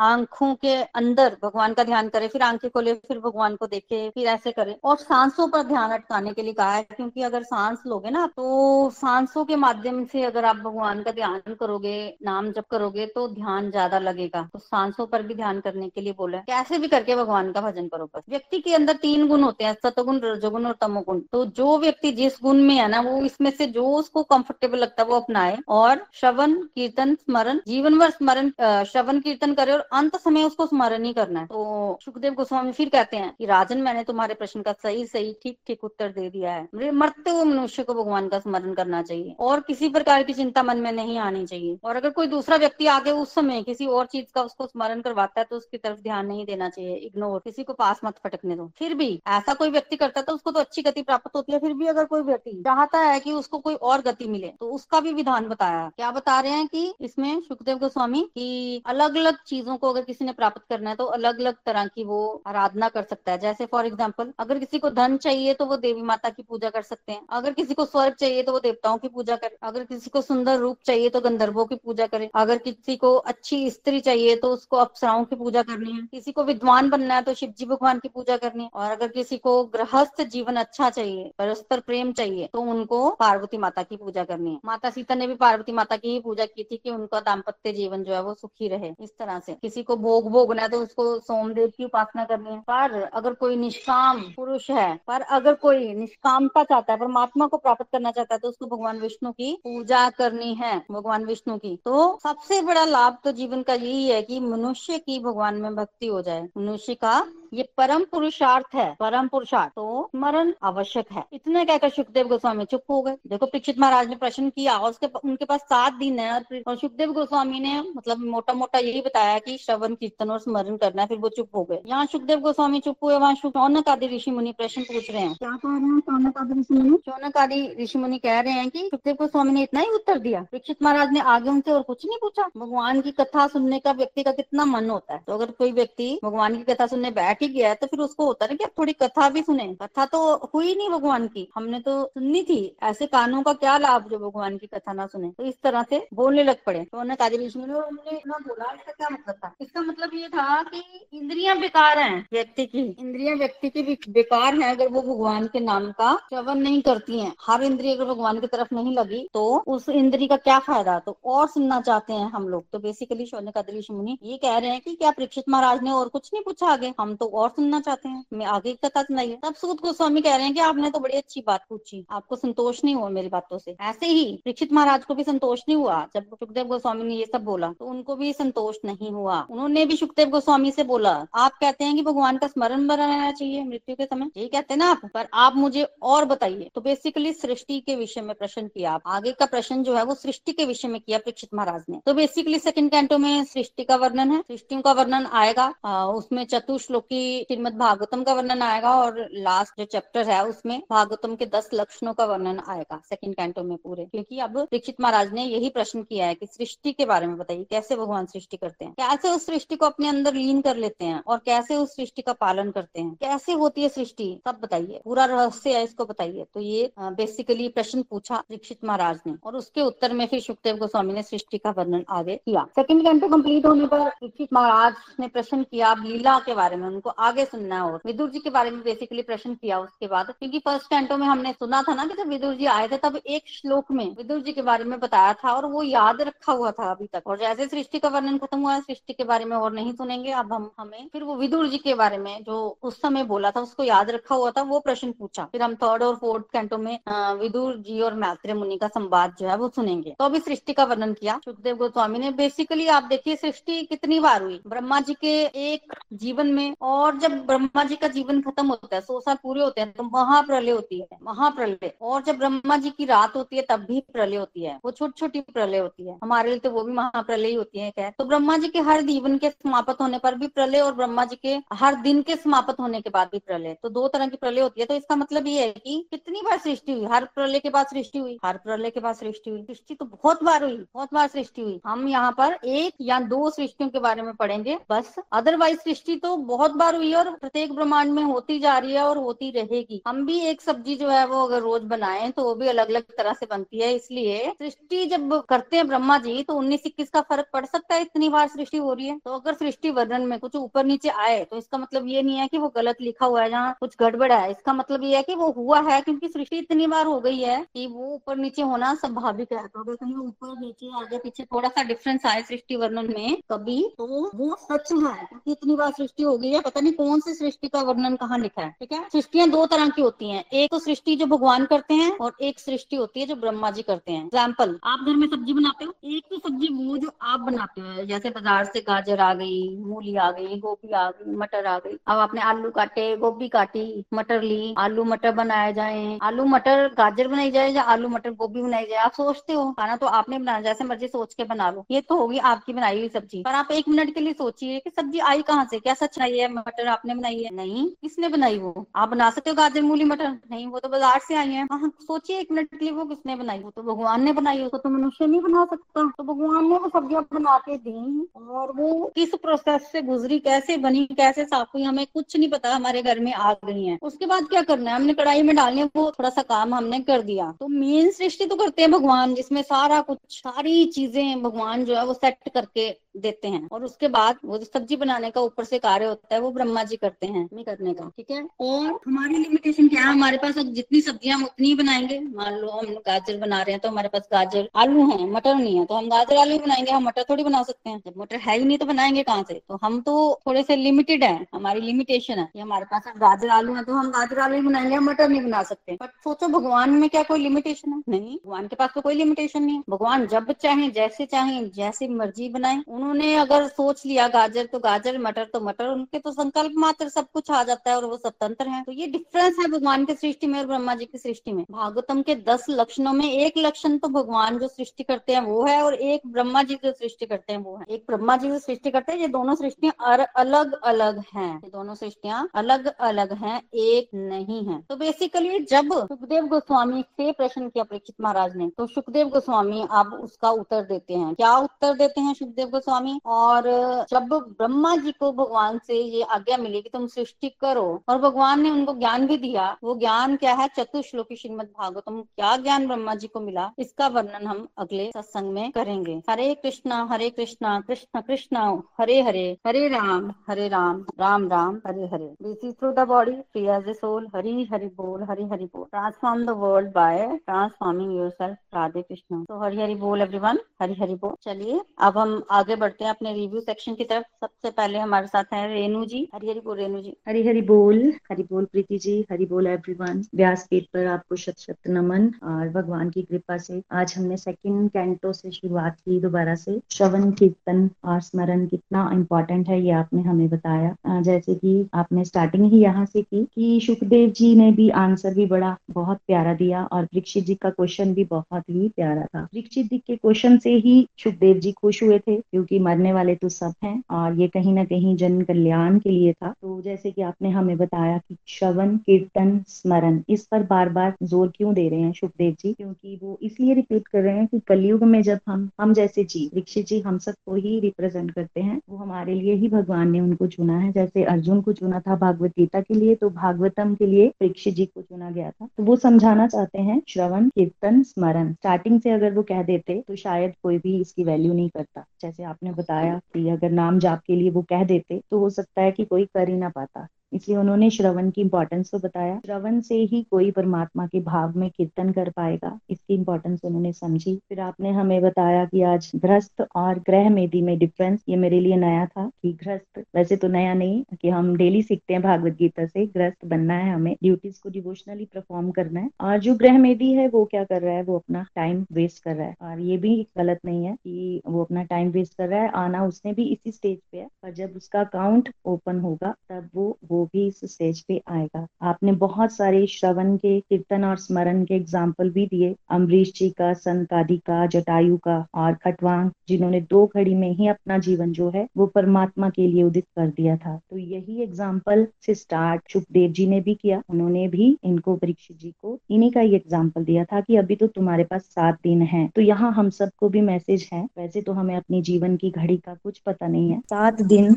A: आँखों के अंदर भगवान का ध्यान करे। फिर आँखें खोले, फिर भगवान को देखे, फिर ऐसे करे। और सांसों पर ध्यान अटकाने के लिए कहा है, क्योंकि अगर सांस लोगे ना तो सांसों के माध्यम से अगर आप भगवान का ध्यान करोगे, नाम जब करोगे तो ध्यान ज़्यादा लगेगा। तो सांसों पर भी ध्यान करने के लिए बोला कैसे भी करके भगवान का भजन करो बस। व्यक्ति के अंदर तीन गुण होते हैं, सतगुण, रजोगुण और तमोगुण। तो जो व्यक्ति जिस गुण में है ना, वो इसमें से जो उसको कंफर्टेबल लगता है, वो अपनाए और श्रवण, कीर्तन, स्मरण जीवन भर स्मरण श्रवण, कीर्तन करे और अंत समय उसको स्मरण ही करना है। तो सुखदेव गोस्वामी फिर कहते हैं कि, राजन, मैंने तुम्हारे प्रश्न का सही सही ठीक ठीक उत्तर दे दिया है। मरते हुए मनुष्य को भगवान का स्मरण करना चाहिए और किसी प्रकार की चिंता मन में नहीं आनी चाहिए। और अगर कोई दूसरा व्यक्ति आगे उस समय किसी और चीज़ का उसको स्मरण करवाता है तो उसकी तरफ़ ध्यान नहीं देना चाहिए इग्नोर किसी को पास मत फटकने दो। फिर भी ऐसा कोई व्यक्ति करता है तो उसको तो अच्छी गति प्राप्त होती है, फिर भी अगर कोई व्यक्ति चाहता है कि उसको कोई और गति मिले तो उसका भी विधान बताया। क्या बता रहे हैं कि इसमें सुखदेव गोस्वामी की अलग अलग चीज़ों को अगर किसी ने प्राप्त करना है तो अलग अलग तरह की वो आराधना कर सकता है। जैसे फॉर एग्ज़ाम्पल अगर किसी को धन चाहिए तो वो देवी माता की पूजा कर सकते हैं। अगर किसी को स्वर्ग चाहिए तो वो देवताओं की पूजा करे। अगर किसी को सुंदर रूप चाहिए तो गंधर्वों की पूजा करे। अगर किसी को अच्छी स्त्री चाहिए तो उसको अप्सराओं की पूजा करनी है। किसी को विद्वान बनना है तो शिव जी भगवान की पूजा करनी है। और अगर किसी को गृहस्थ जीवन अच्छा चाहिए, परस्पर प्रेम चाहिए तो उनको पार्वती माता की पूजा करनी है। माता सीता ने भी पार्वती माता की ही पूजा की थी कि उनका दाम्पत्य जीवन जो है वो सुखी रहे, इस तरह से। किसी को भोग भोगना है तो उसको सोमदेव की उपासना करनी है। पर अगर कोई निष्काम पुरुष है, पर अगर कोई निष्कामता चाहता है, परमात्मा को प्राप्त करना चाहता है तो उसको भगवान विष्णु की पूजा करनी है, भगवान विष्णु की। तो सबसे बड़ा लाभ तो जीवन का यही है कि मनुष्य की भगवान में भक्ति हो जाए। मनुष्य का ये परम पुरुषार्थ है परम पुरुषार्थ। तो स्मरण आवश्यक है। इतने कहकर सुखदेव गोस्वामी चुप हो गए। देखो परीक्षित महाराज ने प्रश्न किया उसके उनके पास सात दिन है और सुखदेव गोस्वामी ने मतलब मोटा मोटा यही बताया कि श्रवण कीर्तन और स्मरण करना है फिर वो चुप हो गए। यहाँ सुखदेव गोस्वामी चुप हुए वहाँ शौनक आदि ऋषि मुनि प्रश्न पूछ रहे हैं। क्या कह रहे हैं शौनक आदि ऋषि मुनि? शौनक आदि ऋषि मुनि कह रहे हैं कि सुखदेव गोस्वामी ने इतना ही उत्तर दिया। परीक्षित महाराज ने आगे उनसे और कुछ नहीं पूछा। भगवान की कथा सुनने का व्यक्ति का कितना मन होता है। तो अगर कोई व्यक्ति भगवान की कथा सुनने बैठ ही गया है तो फिर उसको होता है कि थोड़ी कथा भी सुने। कथा तो हुई नहीं भगवान की। हमने तो सुननी थी। ऐसे कानों का क्या लाभ जो भगवान की कथा ना सुने। तो इस तरह से बोलने लग पड़े। तो उन्होंने काजी ऋषि ने उन्होंने इतना बोला, इसका क्या मतलब था? इसका मतलब ये था कि इंद्रियाँ बेकार हैं। व्यक्ति की, इंद्रिया व्यक्ति की बेकार है, अगर वो भगवान के नाम का श्रवण नहीं करती हैं। हर इंद्रिय अगर भगवान की तरफ़ नहीं लगी तो उस इंद्री का क्या फ़ायदा? तो और सुनना चाहते हैं हम लोग। तो बेसिकली शौनक आदि ऋषि मुनि, ये कह रहे हैं कि क्या परीक्षित महाराज ने और कुछ नहीं पूछा आगे? हम तो और सुनना चाहते हैं। मैं आगे की कथा सुनाइए तब सूद गोस्वामी कह रहे हैं कि आपने तो बड़ी अच्छी बात पूछी। आपको संतोष नहीं हुआ मेरी बातों से? ऐसे ही परीक्षित महाराज को भी संतोष नहीं हुआ। जब सुखदेव गोस्वामी ने ये सब बोला तो उनको भी संतोष नहीं हुआ। उन्होंने भी सुखदेव गोस्वामी से बोला, आप कहते हैं कि भगवान का स्मरण बनाना चाहिए मृत्यु के समय? ये कहते हैं ना आप? पर आप मुझे और बताइए। तो बेसिकली सृष्टि के विषय में प्रश्न किया आगे का प्रश्न जो है वो सृष्टि के विषय में किया परीक्षित महाराज ने। तो बेसिकली सेकंड कैंटो में सृष्टि का वर्णन है। सृष्टियों का वर्णन आएगा उसमें चतुश्लोकी श्रीमद भागवतम का वर्णन आएगा और लास्ट जो चैप्टर है, उसमें भागवतम के दस लक्षणों का वर्णन आएगा सेकंड कैंटो में पूरे। क्योंकि अब दीक्षित महाराज ने यही प्रश्न किया है कि सृष्टि के बारे में बताइए, कैसे भगवान सृष्टि करते हैं? कैसे उस सृष्टि को अपने अंदर लीन कर लेते हैं और कैसे उस सृष्टि का पालन करते हैं? कैसे होती है सृष्टि? सब बताइए, पूरा रहस्य है इसको बताइए। तो ये बेसिकली प्रश्न पूछा दीक्षित महाराज ने और उसके उत्तर में फिर सुखदेव गोस्वामी ने सृष्टि का वर्णन आगे किया। सेकंड कैंटो कंप्लीट होने पर दीक्षित महाराज ने प्रश्न किया लीला के बारे में, उनको आगे सुनना है और विदुर जी के बारे में बेसिकली प्रश्न किया उसके बाद, क्योंकि फ़र्स्ट कैंटो में हमने सुना था ना कि जब विदुर जी आए थे तब एक श्लोक में विदुर जी के बारे में बताया था और वो याद रखा हुआ था अभी तक। और जैसे सृष्टि का वर्णन खत्म हुआ है, सृष्टि के बारे में और नहीं सुनेंगे, अब हम, हमें फिर वो विदुर जी के बारे में जो उस समय बोला था, उसको याद रखा हुआ था, वो प्रश्न पूछा। फिर हम थर्ड और फोर्थ कैंटो में विदुर जी और मैत्रेय मुनि का संवाद जो है वो सुनेंगे। तो अभी सृष्टि का वर्णन किया। सुखदेव गोस्वामी ने बेसिकली आप देखिए सृष्टि कितनी बार हुई? ब्रह्मा जी के एक जीवन में, और जब ब्रह्मा जी का जीवन खत्म होता है, सौ साल पूरे होते हैं तो महाप्रलय होती है, महाप्रलय। और जब ब्रह्मा जी की रात होती है, तब भी प्रलय होती है। वो छोटी छोटी प्रलय होती है। हमारे लिए तो वो भी महाप्रलय ही होती है क्या तो ब्रह्मा जी के हर जीवन के समाप्त होने पर भी प्रलय, और ब्रह्मा जी के हर दिन के समाप्त होने के बाद भी प्रलय। तो दो तरह की प्रलय होती है। तो इसका मतलब ये है कि कितनी बार सृष्टि हुई? हर प्रलय के बाद सृष्टि हुई? हर प्रलय के बाद सृष्टि हुई। सृष्टि तो बहुत बार हुई, बहुत बार सृष्टि हुई। हम यहाँ पर एक या दो सृष्टियों के बारे में पढ़ेंगे, बस। अदरवाइज़ सृष्टि तो बहुत बार हुई है और प्रत्येक ब्रह्मांड में होती जा रही है और होती रहेगी। हम भी एक सब्ज़ी जो है वो अगर रोज बनाए तो वो भी अलग अलग तरह से बनती है, इसलिए सृष्टि जब करते हैं ब्रह्मा जी तो उन्नीस इक्कीस का फ़र्क पड़ सकता है, इतनी बार सृष्टि हो रही है। तो अगर सृष्टि वर्णन में कुछ ऊपर नीचे आए तो इसका मतलब ये नहीं है कि वो गलत लिखा हुआ है जहाँ कुछ गड़बड़ है। इसका मतलब ये है कि वो हुआ है क्योंकि सृष्टि इतनी बार हो गई है कि वो ऊपर नीचे होना स्वाभाविक है। तो अगर कहीं ऊपर नीचे आगे पीछे थोड़ा सा डिफरेंस आए सृष्टि वर्णन में कभी तो वो सच है, क्योंकि इतनी बार सृष्टि हो गई है, पता नहीं कौन सी सृष्टि का वर्णन कहाँ लिखा है, ठीक है? सृष्टियाँ दो तरह की होती हैं, एक तो सृष्टि जो भगवान करते हैं और एक सृष्टि होती है जो ब्रह्मा जी करते हैं। एग्ज़ाम्पल आप घर में सब्ज़ी बनाते हो? एक तो सब्ज़ी वो जो आप बनाते हो, जैसे बाज़ार से गाजर आ गई, मूली आ गई, गोभी आ गई, मटर आ गई। अब आपने आलू काटे, गोभी काटी, मटर ली, आलू मटर बनाए जाए, आलू मटर गाजर बनाई जाए या आलू मटर गोभी बनाई जाए, आप सोचते हो, खाना तो आपने बनाया, जैसे मर्ज़ी सोच के बना लो। ये तो होगी आपकी बनाई हुई सब्ज़ी। पर आप एक मिनट के लिए सोचिए कि सब्ज़ी आई कहाँ से? क्या सच आई है? मटर आपने बनाई है? नहीं, किसने बनाई वो? आप बना सकते हो गाजर, मूली, मटर। नहीं, वो तो बाज़ार से आई है। हाँ सोचिए एक मिनट के लिए वो किसने बनाई? वो तो भगवान ने बनाई उसको तो मनुष्य नहीं बना सकता। तो भगवान ने वो सब्ज़ियाँ बना के दी और वो किस प्रोसेस से गुजरी? कैसे बनी? कैसे साफ़ हुई? हमें कुछ नहीं पता। हमारे घर में आ गई है। उसके बाद क्या करना है? हमने कढ़ाई में डालने वो थोड़ा सा काम हमने कर दिया। तो मेन सृष्टि तो करते हैं भगवान, जिसमें सारा कुछ, सारी चीज़ें भगवान जो है वो सेट करके देते हैं। और उसके बाद वो जो सब्ज़ी बनाने का ऊपर से कार्य होता है, वो ब्रह्मा जी करते हैं नहीं करने का, ठीक है? और हमारी लिमिटेशन क्या है? हमारे पास जितनी सब्ज़ियाँ हम उतनी ही बनाएँगे। मान लो हम गाजर बना रहे हैं तो हमारे पास गाजर, आलू है, मटर नहीं है तो हम गाजर, आलू बनाएँगे, हम मटर थोड़ी बना सकते हैं। जब मटर है ही नहीं तो बनाएँगे कहाँ से? तो हम तो थोड़े से लिमिटेड है, हमारी लिमिटेशन है हमारे पास गाजर, आलू है तो हम गाजर, आलू ही बनाएँगे, हम मटर नहीं बना सकते। बट सोचो, भगवान में क्या कोई लिमिटेशन है? नहीं, भगवान के पास तो कोई लिमिटेशन नहीं है। भगवान जब चाहे, जैसे चाहे, जैसी मर्ज़ी बनाए उन्होंने अगर सोच लिया गाजर तो गाजर, मटर तो मटर, उनके तो संकल्प मात्र सब कुछ आ जाता है और वो स्वतंत्र है। तो ये डिफरेंस है भगवान की सृष्टि में और ब्रह्मा जी की सृष्टि में। भागवतम के दस लक्षणों में एक लक्षण तो भगवान जो सृष्टि करते हैं वो है और एक ब्रह्मा जी जो सृष्टि करते हैं वो है। एक ब्रह्मा जी जो सृष्टि करते हैं, ये दोनों सृष्टियाँ अलग अलग है। ये दोनों सृष्टियाँ अलग अलग है, एक नहीं है। तो बेसिकली जब सुखदेव गोस्वामी से प्रश्न किया परीक्षित महाराज ने तो सुखदेव गोस्वामी अब उसका उत्तर देते हैं। क्या उत्तर देते हैं सुखदेव गोस्वामी? और जब ब्रह्मा जी को भगवान से ये आज्ञा मिली कि तुम सृष्टि करो और भगवान ने उनको ज्ञान भी दिया, वो ज्ञान क्या है? चतुश्लोकी श्रीमद भागवतम, क्या ज्ञान ब्रह्मा जी को मिला? इसका वर्णन हम अगले सत्संग में करेंगे। Hare Krishna Hare Krishna, Krishna Krishna, Hare Hare Hare Ram Hare Ram Ram Ram, Hare Hare. Through the body free as soul Hari Hari बोल, हरि हरि बोल। Transform the world by transforming yourself Radhe Krishna तो हरि हरि बोल everyone Hari Hari बोल। चलिए, अब हम आगे बढ़ते हैं अपने रिव्यू सेक्शन की तरफ़। सबसे पहले हमारे साथ हैं रेणु जी। हरी हरी बोल रेणु जी।
B: हरी हरी बोल हरी बोल प्रीति जी, हरी बोल एवरीवन व्यास पीठ पर आपको शत शत नमन और भगवान की कृपा से। आज हमने सेकंड कैंटो से शुरुआत की दोबारा से। श्रवण, कीर्तन और स्मरण कितना इम्पोर्टेंट है ये आपने हमें बताया। जैसे की आपने स्टार्टिंग ही यहाँ से की कि सुखदेव जी ने भी आंसर भी बड़ा, बहुत प्यारा दिया और परीक्षित जी का क्वेश्चन भी बहुत ही प्यारा था। परीक्षित जी के क्वेश्चन से ही सुखदेव जी खुश हुए थे, क्योंकि मरने वाले तो सब हैं और ये कहीं ना कहीं जन कल्याण के लिए था। तो जैसे कि आपने हमें बताया कि श्रवण, कीर्तन, स्मरण, इस पर बार बार ज़ोर क्यों दे रहे हैं सुखदेव जी? क्योंकि वो इसलिए रिपीट कर रहे हैं कि कलयुग में जब हम हम जैसे जी, दीक्षित जी हम सबको ही रिप्रेजेंट करते हैं, वो हमारे लिए ही भगवान ने उनको चुना है। जैसे अर्जुन को चुना था भागवत गीता के लिए तो भागवतम के लिए परीक्षित जी को चुना गया था। तो वो समझाना चाहते हैं श्रवण, कीर्तन, स्मरण। स्टार्टिंग से अगर वो कह देते तो शायद कोई भी इसकी वैल्यू नहीं करता, जैसे आपने बताया कि अगर नाम जाप के लिए वो कह देते तो हो सकता है कि कोई कर ही ना पाता। इसलिए उन्होंने श्रवण की इम्पोर्टेंस को बताया। श्रवण से ही कोई परमात्मा के भाव में कीर्तन कर पाएगा, इसकी इम्पोर्टेंस उन्होंने समझी। फिर आपने हमें बताया कि आज ग्रस्त और ग्रह मेदी में डिफरेंस ये मेरे लिए नया था कि ग्रस्त वैसे तो नया नहीं कि हम डेली सीखते हैं भागवत गीता से ग्रस्त बनना है हमें ड्यूटीज़ को डिवोशनली परफॉर्म करना है। और जो ग्रह मेदी है, वो क्या कर रहा है, वो अपना टाइम वेस्ट कर रहा है। और ये भी गलत नहीं है कि वो अपना टाइम वेस्ट कर रहा है, आना उसने भी इसी स्टेज पे है, पर जब उसका अकाउंट ओपन होगा, तब वो वो भी इस स्टेज पे आएगा। आपने बहुत सारे श्रवण के, कीर्तन और स्मरण के एग्ज़ाम्पल भी दिए। अम्बरीश जी का संतादि का, जटायु का और खटवांग, जिन्होंने दो घड़ी में ही अपना जीवन जो है, वो परमात्मा के लिए उदित कर दिया था। तो यही एग्ज़ाम्पल से स्टार्ट सुखदेव जी ने भी किया। उन्होंने भी इनको, परीक्षित जी को, इन्हीं का ये एग्ज़ाम्पल दिया था कि अभी तो तुम्हारे पास सात दिन है। तो यहाँ हम सबको भी मैसेज है। वैसे तो हमें अपनी जीवन की घड़ी का कुछ पता नहीं है। सात दिन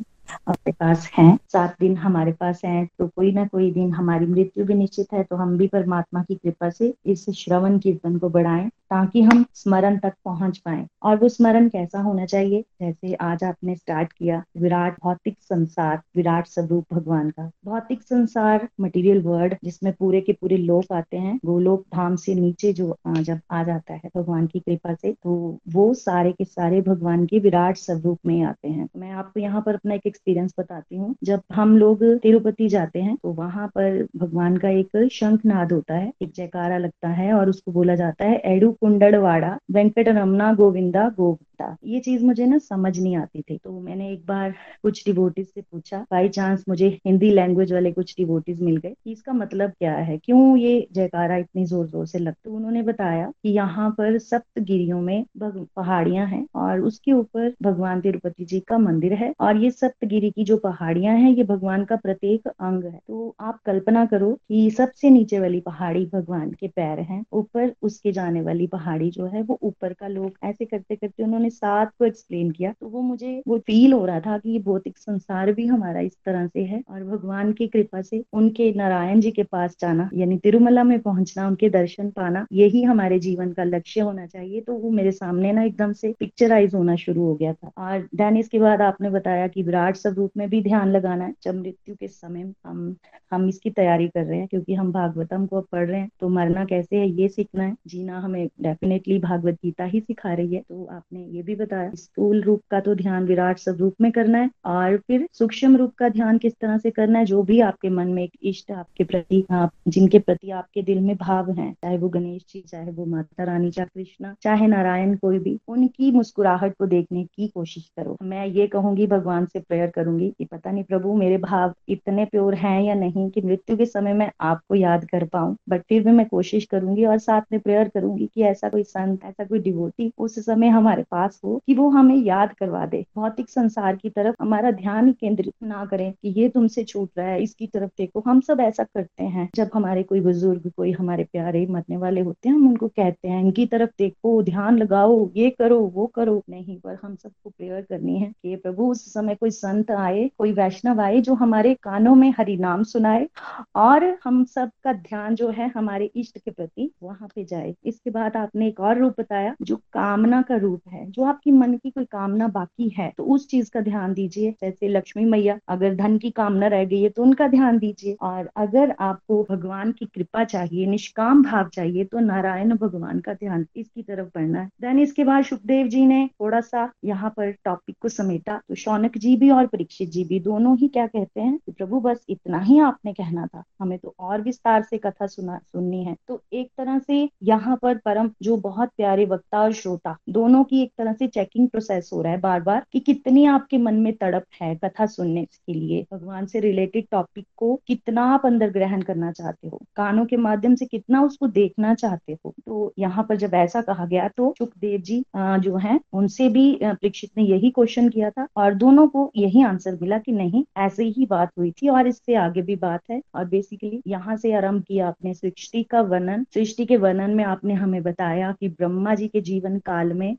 B: अपने पास हैं, सात दिन हमारे पास हैं तो कोई ना कोई दिन हमारी मृत्यु भी निश्चित है तो हम भी परमात्मा की कृपा से इस श्रवण कीर्तन को बढ़ाएँ, ताकि हम स्मरण तक पहुँच पाए। और वो स्मरण कैसा होना चाहिए? जैसे आज आपने स्टार्ट किया, विराट भौतिक संसार, विराट स्वरूप भगवान का। भौतिक संसार मटेरियल वर्ल्ड जिसमें पूरे के पूरे लोग आते हैं, वो गोलोक धाम से नीचे जो जब आ जाता है भगवान की कृपा से तो वो सारे के सारे भगवान के विराट स्वरूप में आते हैं। मैं आपको यहाँ पर अपना एक एक्सपीरियंस बताती हूँ। जब हम लोग तिरुपति जाते हैं तो वहाँ पर भगवान का एक शंख नाद होता है, एक जयकारा लगता है और उसको बोला जाता है एडू कुंडड़वाड़ा वेंकट रमना गोविंदा गोविंदा ये चीज़ मुझे ना समझ नहीं आती थी। तो मैंने एक बार कुछ डिवोटीज से पूछा। बाई चांस मुझे हिंदी लैंग्वेज वाले कुछ डिवोटीज मिल गए इसका मतलब क्या है? क्यों ये जयकारा इतनी ज़ोर ज़ोर से लगता? तो उन्होंने बताया कि यहाँ पर सप्तगिरियों में पहाड़ियाँ हैं और उसके ऊपर भगवान तिरुपति जी का मंदिर है और ये सप्तगिरी की जो पहाड़ियाँ हैं, ये भगवान का प्रत्येक अंग है। तो आप कल्पना करो कि सबसे नीचे वाली पहाड़ी भगवान के पैर हैं, ऊपर उसके जाने वाली पहाड़ी जो है, वो ऊपर का लोग। ऐसे करते करते उन्होंने साथ को एक्सप्लेन किया तो वो मुझे, वो फील हो रहा था कि ये भौतिक संसार भी हमारा इस तरह से है और भगवान की कृपा से उनके नारायण जी के पास जाना, यानी तिरुमला में पहुँचना, उनके दर्शन पाना, यही हमारे जीवन का लक्ष्य होना चाहिए। तो वो मेरे सामने ना एकदम से पिक्चराइज होना शुरू हो गया था। और देन इसके बाद आपने बताया कि विराट स्वरूप में भी ध्यान लगाना है। जब मृत्यु के समय हम हम इसकी तैयारी कर रहे हैं, क्योंकि हम भागवतम को पढ़ रहे हैं तो मरना कैसे है, ये सीखना है। जीना हमें डेफिनेटली भागवत गीता ही सिखा रही है। तो आपने ये भी बताया। स्थूल रूप का तो ध्यान विराट स्वरूप में करना है और फिर सूक्ष्म रूप का ध्यान किस तरह से करना है, जो भी आपके मन में एक इष्ट आपके प्रति, आप, जिनके प्रति आपके दिल में भाव है, चाहे वो गणेश जी चाहे वो माता रानी, चाहे कृष्णा, चाहे नारायण, कोई भी, उनकी मुस्कुराहट को देखने की कोशिश करो। मैं ये कहूँगी, भगवान से प्रेयर करूँगी कि पता नहीं प्रभु, मेरे भाव इतने प्योर हैं या नहीं कि मृत्यु के समय में आपको याद कर पाऊँ बट फिर भी मैं कोशिश करूँगी और साथ में प्रेयर करूँगी कि ऐसा कोई संत, ऐसा कोई डिवोटी उस समय हमारे पास हो कि वो हमें याद करवा दे। भौतिक संसार की तरफ़ हमारा ध्यान केंद्रित ना करें कि ये तुमसे छूट रहा है, इसकी तरफ़ देखो। हम सब ऐसा करते हैं। जब हमारे कोई बुज़ुर्ग, कोई हमारे प्यारे मरने वाले होते हैं, हम उनको कहते हैं, इनकी तरफ़ देखो, ध्यान लगाओ, ये करो, वो करो। नहीं, पर हम सबको प्रेयर करनी है कि प्रभु, उस समय कोई संत आए, कोई वैष्णव आए, जो हमारे कानों में हरि नाम सुनाए, और हम सब का ध्यान जो है हमारे इष्ट के प्रति वहाँ पे जाए। इसके बाद आपने एक और रूप बताया, जो कामना का रूप है जो आपकी मन की कोई कामना बाकी है तो उस चीज़ का ध्यान दीजिए। जैसे लक्ष्मी मैया, अगर धन की कामना रह गई है तो उनका ध्यान दीजिए। और अगर आपको भगवान की कृपा चाहिए, निष्काम भाव चाहिए तो नारायण भगवान का ध्यान इसकी तरफ़ बढ़ना है। देन इसके बाद सुखदेव जी ने थोड़ा सा यहाँ पर टॉपिक को समेटा। तो शौनक जी भी और परीक्षित जी भी दोनों ही क्या कहते हैं कि, प्रभु, बस इतना ही आपने कहना था। हमें तो और विस्तार से कथा सुना, सुननी है। तो एक तरह से यहाँ पर परम, जो बहुत प्यारे वक्ता और श्रोता, दोनों की एक तरह से चेकिंग प्रोसेस हो रहा है बार बार कि कितनी आपके मन में तड़प है कथा सुनने के लिए। भगवान से रिलेटेड टॉपिक को कितना आप अंदर ग्रहण करना चाहते हो? कानों के माध्यम से कितना उसको देखना चाहते हो? तो यहाँ पर जब ऐसा कहा गया तो सुखदेव जी जो है, उनसे भी परीक्षित ने यही क्वेश्चन किया था और दोनों को यही आंसर मिला कि नहीं, ऐसे ही बात हुई थी और इससे आगे भी बात है। और बेसिकली यहाँ से आरंभ किया आपने सृष्टि का वर्णन। सृष्टि के वर्णन में आपने हमें बताया कि ब्रह्मा जी के जीवन काल में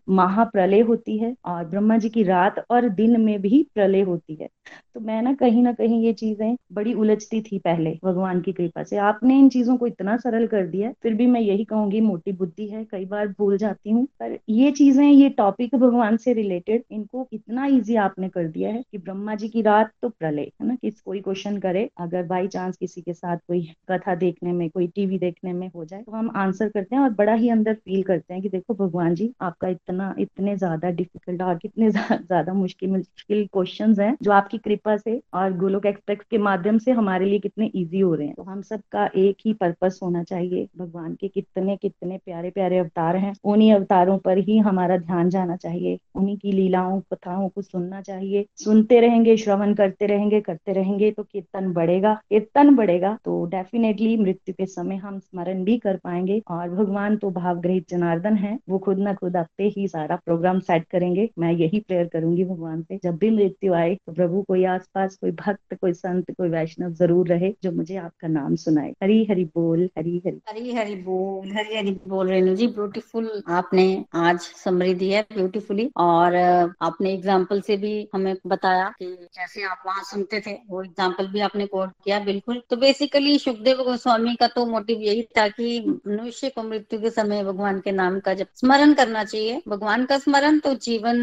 B: महाप्रलय होती है और ब्रह्मा जी की रात और दिन में भी प्रलय होती है। तो मैं ना कहीं ना कहीं ये चीज़ें बड़ी उलझती थी पहले, भगवान की कृपा से। आपने इन चीज़ों को इतना सरल कर दिया, फिर भी मैं यही कहूँगी, मोटी बुद्धि है, कई बार भूल जाती हूँ। पर ये चीज़ें, ये टॉपिक भगवान से रिलेटेड इनको इतना ईजी आपने कर दिया है कि ब्रह्मा जी की रात तो प्रलय, है ना? किस कोई क्वेश्चन करे, अगर बाई चांस किसी के साथ कोई कथा देखने में, कोई टीवी देखने में हो जाए तो हम आंसर करते हैं और बड़ा ही अंदर फील करते हैं कि देखो, भगवान जी, आपका इतना, इतने ज़्यादा डिफ़िकल्ट और कितने ज़्यादा मुश्किल मुश्किल क्वेश्चन हैं जो आपकी कृपा से और गोलोक एक्सप्रेस के माध्यम से हमारे लिए कितने ईजी हो रहे हैं। तो हम सबका एक ही पर्पस होना चाहिए, भगवान के कितने कितने प्यारे प्यारे अवतार हैं। उन्हीं अवतारों पर ही हमारा ध्यान जाना चाहिए। उन्हीं की लीलाओं, कथाओं को सुनना चाहिए। सुनते रहेंगे, श्रवण करते रहेंगे करते रहेंगे तो कीर्तन बढ़ेगा। कीर्तन बढ़ेगा तो डेफिनेटली मृत्यु के समय हम स्मरण भी कर पाएँगे। और भगवान तो भावग्रहित जनार्दन है। वो खुद ना खुद अपने ही सारा प्रोग्राम सेट करेंगे मैं यही प्रेयर करूँगी भगवान से जब भी मृत्यु आए तो प्रभु कोई आसपास कोई भक्त कोई संत कोई वैष्णव ज़रूर रहे जो मुझे आपका नाम सुनाए हरी हरि बोल हरी हरि
A: हरी हरि बोल हरी हरि बोल रेणु जी ब्यूटीफुल आपने आज समरी दी है ब्यूटीफुली और आपने एग्ज़ाम्पल से भी हमें बताया कि जैसे आप वहाँ सुनते थे, वो एग्ज़ाम्पल भी आपने कोट किया, बिल्कुल. तो बेसिकली सुखदेव गोस्वामी का तो मोटिव यही था कि मनुष्य को मृत्यु के समय भगवान के नाम का जब स्मरण करना चाहिए, भगवान का स्मरण तो जीवन,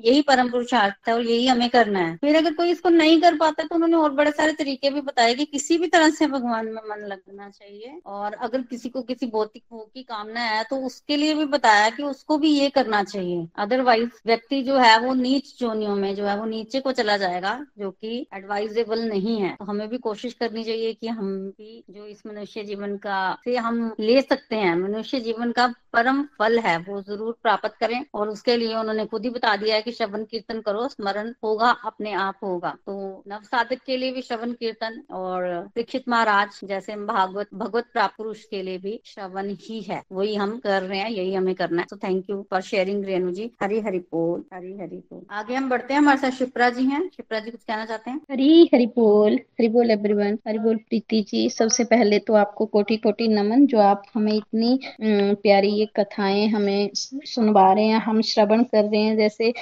A: यही परम पुरुषार्थ है और यही हमें करना है। फिर अगर कोई इसको नहीं कर पाता तो उन्होंने और बड़े सारे तरीके भी बताए कि किसी भी तरह से भगवान में मन लगना चाहिए। और अगर किसी को किसी भौतिक भोग की कामना है तो उसके लिए भी बताया कि उसको भी ये करना चाहिए। अदरवाइज़ व्यक्ति जो है वो नीच जोनियों में जो है वो नीचे को चला जाएगा, जो कि एडवाइजेबल नहीं है। तो हमें भी कोशिश करनी चाहिए कि हम भी जो इस मनुष्य जीवन का से हम ले सकते हैं, मनुष्य जीवन का परम फल है, वो ज़रूर प्राप्त करें और उसके लिए उन्होंने खुद ही बता दिया है कि श्रवण कीर्तन करो, स्मरण होगा, अपने आप होगा। तो नव साधक के लिए भी श्रवण कीर्तन और दीक्षित महाराज जैसे भागवत, भगवत प्राप्त पुरुष के लिए भी श्रवण ही है। वही हम कर रहे हैं, यही हमें करना है। तो thank you for sharing Renu ji. Hari Hari बोल, हरी हरि बोल। आगे हम बढ़ते हैं, हमारे साथ शिप्रा जी हैं। शिप्रा जी, कुछ कहना चाहते हैं?
C: हरी हरि बोल हरि बोल एवरीवन हरि बोल प्रीति जी। सबसे पहले तो आपको कोटि कोटि नमन, जो आप हमें इतनी प्यारी ये कथाएँ हमें सुनवा रहे हैं, हम श्रवण कर रहे हैं जैसे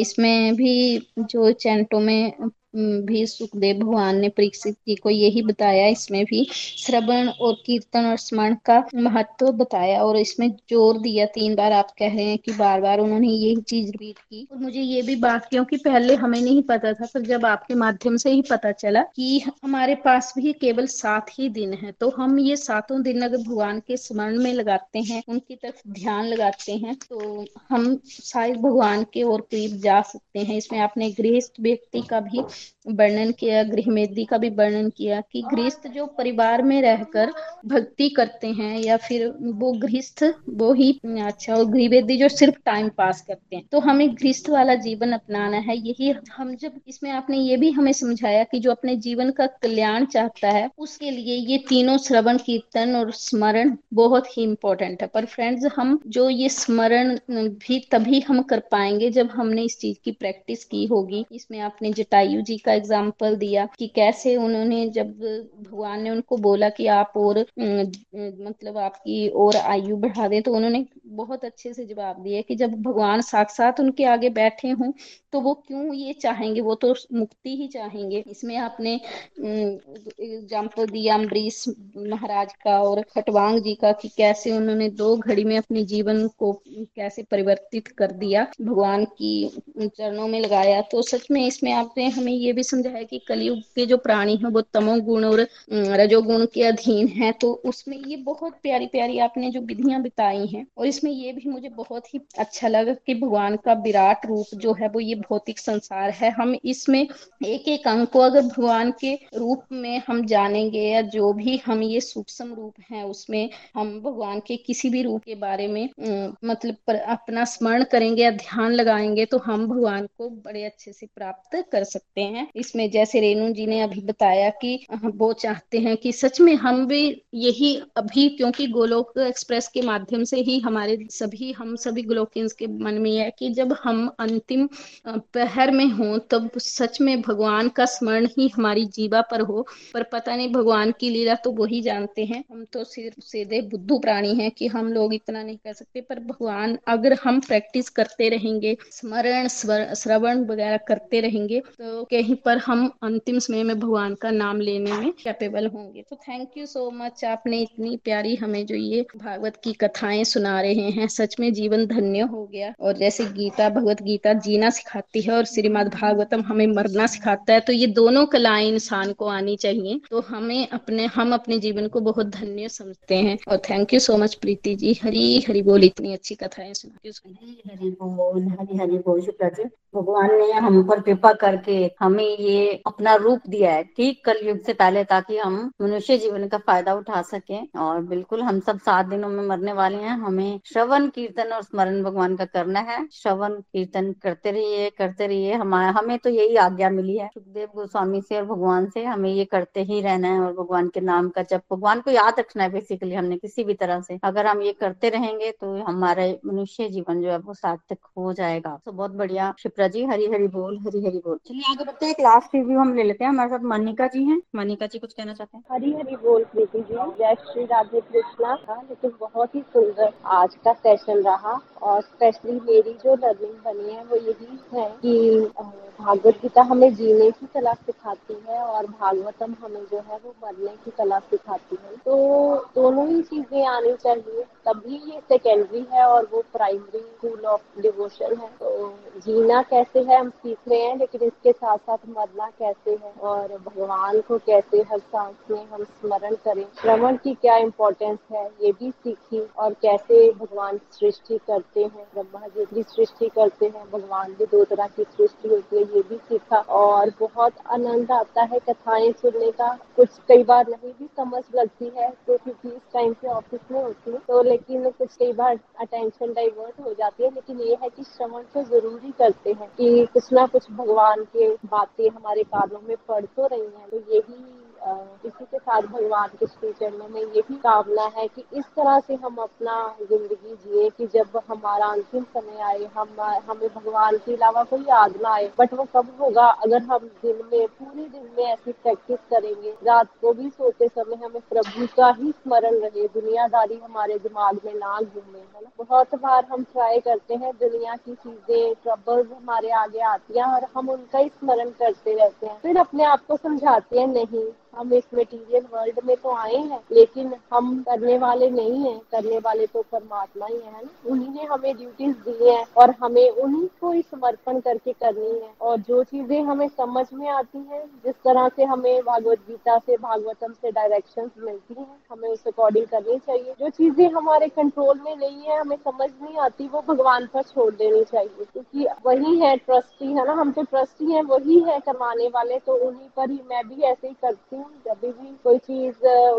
C: इसमें भी जो चैंटों में भी सुखदेव भगवान ने परीक्षित जी को यही बताया इसमें भी? श्रवण और कीर्तन और स्मरण का महत्व बताया और इसमें ज़ोर दिया तीन बार। आप कह रहे हैं कि बार बार उन्होंने यही चीज़ रिपीट की। और मुझे ये भी बात क्योंकि पहले हमें नहीं पता था पर जब आपके माध्यम से ही पता चला कि हमारे पास भी केवल सात ही दिन है तो हम ये सातों दिन अगर भगवान के स्मरण में लगाते हैं, उनकी तरफ़ ध्यान लगाते हैं तो हम शायद भगवान के और करीब जा सकते हैं। इसमें आपने गृहस्थ व्यक्ति का भी वर्णन किया, गृहमेदी का भी वर्णन किया कि गृहस्थ जो परिवार में रहकर भक्ति करते हैं या फिर वो गृहस्थ, वो ही अच्छा और गृहवेदी जो सिर्फ़ टाइम पास करते हैं। तो हमें गृहस्थ वाला जीवन अपनाना है। यही हम जब, इसमें आपने ये भी हमें समझाया कि जो अपने जीवन का कल्याण चाहता है, उसके लिए ये तीनों श्रवण, कीर्तन और स्मरण बहुत ही इम्पोर्टेंट है। पर फ्रेंड्स हम जो ये स्मरण भी तभी हम कर पाएँगे जब हमने इस चीज़ की प्रैक्टिस की होगी। इसमें आपने जटायु जी का एग्ज़ाम्पल दिया कि कैसे उन्होंने जब भगवान ने उनको बोला कि आप और मतलब आपकी और आयु बढ़ा दें तो उन्होंने बहुत अच्छे से जवाब दिया कि जब भगवान साक्षात उनके आगे बैठे हों तो वो क्यों ये चाहेंगे? वो तो मुक्ति ही चाहेंगे। इसमें आपने एग्ज़ाम्पल दिया अम्बरीश महाराज का और खटवांग जी का कि कैसे उन्होंने दो घड़ी में अपने जीवन को कैसे परिवर्तित कर दिया, भगवान की चरणों में लगाया। तो सच में इसमें आपने हमें ये भी समझाया कि कलयुग के जो प्राणी हैं, वो तमोगुण और रजोगुण के अधीन है तो उसमें ये बहुत प्यारी प्यारी आपने जो विधियाँ बिताई हैं, और इसमें ये भी मुझे बहुत ही अच्छा लगा कि भगवान का विराट रूप जो है, वो ये भौतिक संसार है। हम इसमें एक एक अंग को अगर भगवान के रूप में हम जानेंगे या जो भी हम ये सूक्ष्म रूप है, उसमें हम भगवान के किसी भी रूप के बारे में मतलब पर अपना स्मरण करेंगे या ध्यान लगाएँगे तो हम भगवान को बड़े अच्छे से प्राप्त कर सकते हैं। इसमें जैसे रेणु जी ने अभी बताया कि वो चाहते हैं कि सच में हम भी यही अभी, क्योंकि गोलोक एक्सप्रेस के माध्यम से ही हमारे सभी, हम सभी गोलोकियंस के मन में है कि जब हम अंतिम पहर में हो, तब सच में भगवान का स्मरण ही हमारी जीवा पर हो। पर पता नहीं भगवान की लीला तो वही जानते हैं। हम तो सिर्फ़ सीधे बुद्धू प्राणी हैं कि हम लोग इतना नहीं कर सकते, पर भगवान अगर हम प्रैक्टिस करते रहेंगे, स्मरण श्रवण वगैरह करते रहेंगे तो कहीं पर हम अंतिम समय में भगवान का नाम लेने में कैपेबल होंगे। तो थैंक यू सो मच आपने इतनी प्यारी हमें जो ये भागवत की कथाएँ सुना रहे हैं, सच में जीवन धन्य हो गया। और जैसे गीता, भगवत गीता जीना सिखाती है और श्रीमद भागवतम हमें मरना सिखाता है तो ये दोनों कलाएँ इंसान को आनी चाहिए। तो हमें अपने, हम अपने जीवन को बहुत धन्य समझते हैं। और thank you so much Preeti ji. Hari Hari बोल, इतनी अच्छी कथाएँ सुना
A: हरी बोल, हरी हरी बोल, शुक्ला जी। भगवान ने हम पर कृपा करके हमें ये अपना रूप दिया है, ठीक कल युग से पहले ताकि हम मनुष्य जीवन का फ़ायदा उठा सके और बिल्कुल हम सब सात दिनों में मरने वाले हैं। हमें श्रवण, कीर्तन और स्मरण भगवान का करना है। श्रवण, कीर्तन करते रहिए करते रहिए। हमारा हमें तो यही आज्ञा मिली है। सुखदेव गोस्वामी से और भगवान से हमें ये करते ही रहना है और भगवान के नाम का जब भगवान को याद रखना है बेसिकली हमने किसी भी तरह से। अगर हम ये करते रहेंगे तो हमारे मनुष्य जीवन जो है वो सार्थक हो जाएगा। तो बहुत बढ़िया, शिप्रा जी हरी हरी बोल हरी हरी बोल। चलिए आगे बढ़ते हैं क्लास रिव्यू हम ले लेते हैं। हमारे साथ मनिका जी हैं। मनिका जी कुछ कहना चाहते हैं?
D: हरी हरी बोल प्रीति जी। जय श्री राधे कृष्णा। था लेकिन बहुत ही सुंदर आज का सेशन रहा। और स्पेशली मेरी जो लर्निंग बनी है, वो यही है कि भागवत गीता हमें जीने की कला सिखाती है और भागवतम हमें जो है वो मरने की कला सिखाती है। तो दोनों ही चीज़ें आनी चाहिए। तभी ये सेकेंडरी है और वो प्राइमरी स्कूल ऑफ़ डिवोशन है। तो जीना कैसे है, हम सीख रहे हैं, लेकिन इसके साथ साथ मरना कैसे है और भगवान को कैसे हर सांस में हम स्मरण करें? श्रवण की क्या इम्पोर्टेंस है? ये भी सीखी और कैसे भगवान सृष्टि करते हैं? ब्रह्मा जी भी सृष्टि करते हैं, भगवान भी दो तरह की सृष्टि होती है, ये भी सीखा और बहुत आनंद आता है कथाएँ सुनने का। कुछ कई बार नहीं भी समझ लगती है तो क्योंकि इस टाइम पे ऑफ़िस में होती है तो लेकिन कुछ कई बार अटेंशन डाइवर्ट हो जाती है, लेकिन ये है कि श्रवण तो ज़रूरी करते हैं कि कुछ ना कुछ भगवान के बातें हमारे कानों में पड़ तो रही हैं तो यही इसी के साथ भगवान के श्री चरणों में यही कामना है कि इस तरह से हम अपना ज़िंदगी जिए कि जब हमारा अंतिम समय आए, हम, हमें भगवान के अलावा कोई याद ना आए। बट वो कब होगा? अगर हम दिन में, पूरे दिन में ऐसी प्रैक्टिस करेंगे, रात को भी सोते समय हमें प्रभु का ही स्मरण रहे, दुनियादारी हमारे दिमाग में ना घूमे, है ना? बहुत बार हम ट्राई करते हैं दुनिया की चीज़ें ट्रबल्स हमारे आगे आती हैं और हम उनका ही स्मरण करते रहते हैं। फिर अपने आप को समझाते हैं, नहीं हम इस मेटीरियल वर्ल्ड में तो आए हैं, लेकिन हम करने वाले नहीं है। करने वाले तो परमात्मा ही है ना? उन्हीं ने हमें ड्यूटीज़ दी है और हमें उन्हीं को ही समर्पण करके करनी है। और जो चीज़ें हमें समझ में आती है, जिस तरह से हमें भागवत गीता से, भागवतम से डायरेक्शन मिलती है, हमें उस अकॉर्डिंग करनी चाहिए। जो चीज़ें हमारे कंट्रोल में नहीं है, हमें समझ नहीं आती, वो भगवान पर छोड़ देनी चाहिए। क्योंकि वही है ट्रस्टी है ना? हम तो ट्रस्टी है, वही है करवाने वाले तो उन्हीं पर ही मैं भी ऐसे ही करती हूँ। जब भी कोई चीज़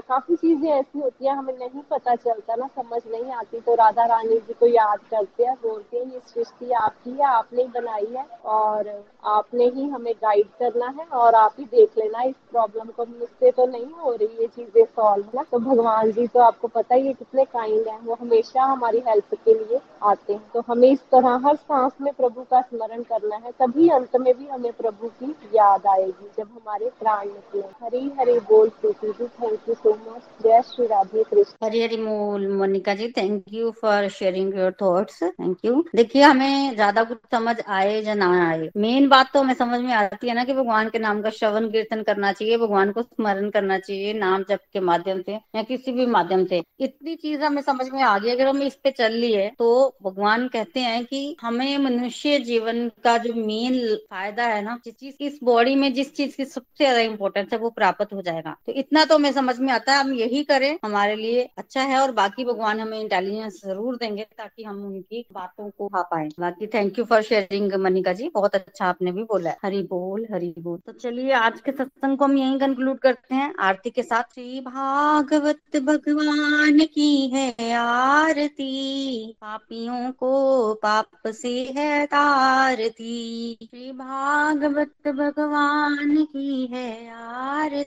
D: काफ़ी चीज़ें ऐसी होती है, हमें नहीं पता चलता ना, समझ नहीं आती तो राधा रानी जी को याद करते हैं, बोलते हैं, ये सृष्टि आपकी है, आपने ही बनाई है और आपने ही हमें गाइड करना है और आप ही देख लेना, इस प्रॉब्लम को मुझसे तो नहीं हो रही ये चीज़ें सॉल्व ना? तो भगवान जी तो आपको पता ही है कितने काइंड है, वो हमेशा हमारी हेल्प के लिए आते हैं। तो हमें इस तरह हर सांस में प्रभु का स्मरण करना है, तभी अंत में भी हमें प्रभु की याद आएगी, जब हमारे प्राण निकले। हरी हरी बोल, Preeti ji thank you so much जय श्री राधे कृष्ण।
A: हरी हरी मोल Monika ji thank you for sharing your thoughts thank you देखिए, हमें ज़्यादा कुछ समझ आए या ना आए। मेन बात तो हमें समझ में आती है ना कि भगवान के नाम का श्रवण कीर्तन करना चाहिए, भगवान को स्मरण करना चाहिए, नाम जप के माध्यम से या किसी भी माध्यम से। इतनी चीज़ हमें समझ में आ गई। अगर हम इस पे चल लिए तो भगवान कहते हैं कि हमें मनुष्य जीवन का जो मेन फ़ायदा है ना, जिस चीज़, इस बॉडी में जिस चीज़ की सबसे ज़्यादा इंपॉर्टेंस है, वो प्राप्त हो जाएगा। तो इतना तो हमें समझ में आता है, हम यही करें, हमारे लिए अच्छा है और बाकी भगवान हमें इंटेलिजेंस ज़रूर देंगे ताकि हम उनकी बातों को खा पाए। बाकी thank you for sharing Manika ji, बहुत अच्छा आपने भी बोला है। हरी बोल हरी बोल। तो चलिए, आज के सत्संग को हम यही कंक्लूड करते हैं। आरती के साथ श्री भागवत भगवान की है आरती। पापियों को पाप से है तारती। श्री भागवत भगवान की है आरती।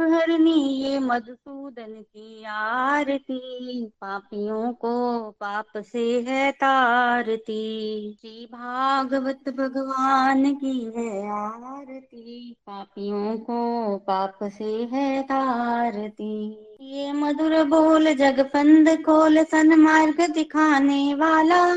A: हरनी ये मधुसूदन की आरती। पापियों को पाप से है तारती। श्री भागवत भगवान की है आरती। पापियों को पाप से है तारती। ये मधुर बोल जगपंद खोल सन्मार्ग दिखाने वाला।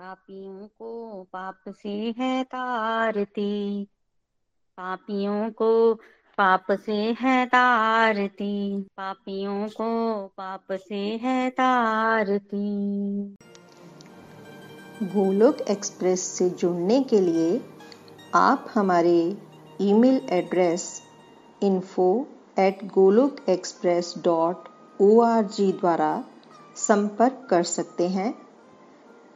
A: पापियों को पाप से है तारती। पापियों को पाप से है तारती। पापियों को पाप से है तारती।
E: गोलोक एक्सप्रेस से जुड़ने के लिए आप हमारे email address info at Golok express dot O द्वारा संपर्क कर सकते हैं।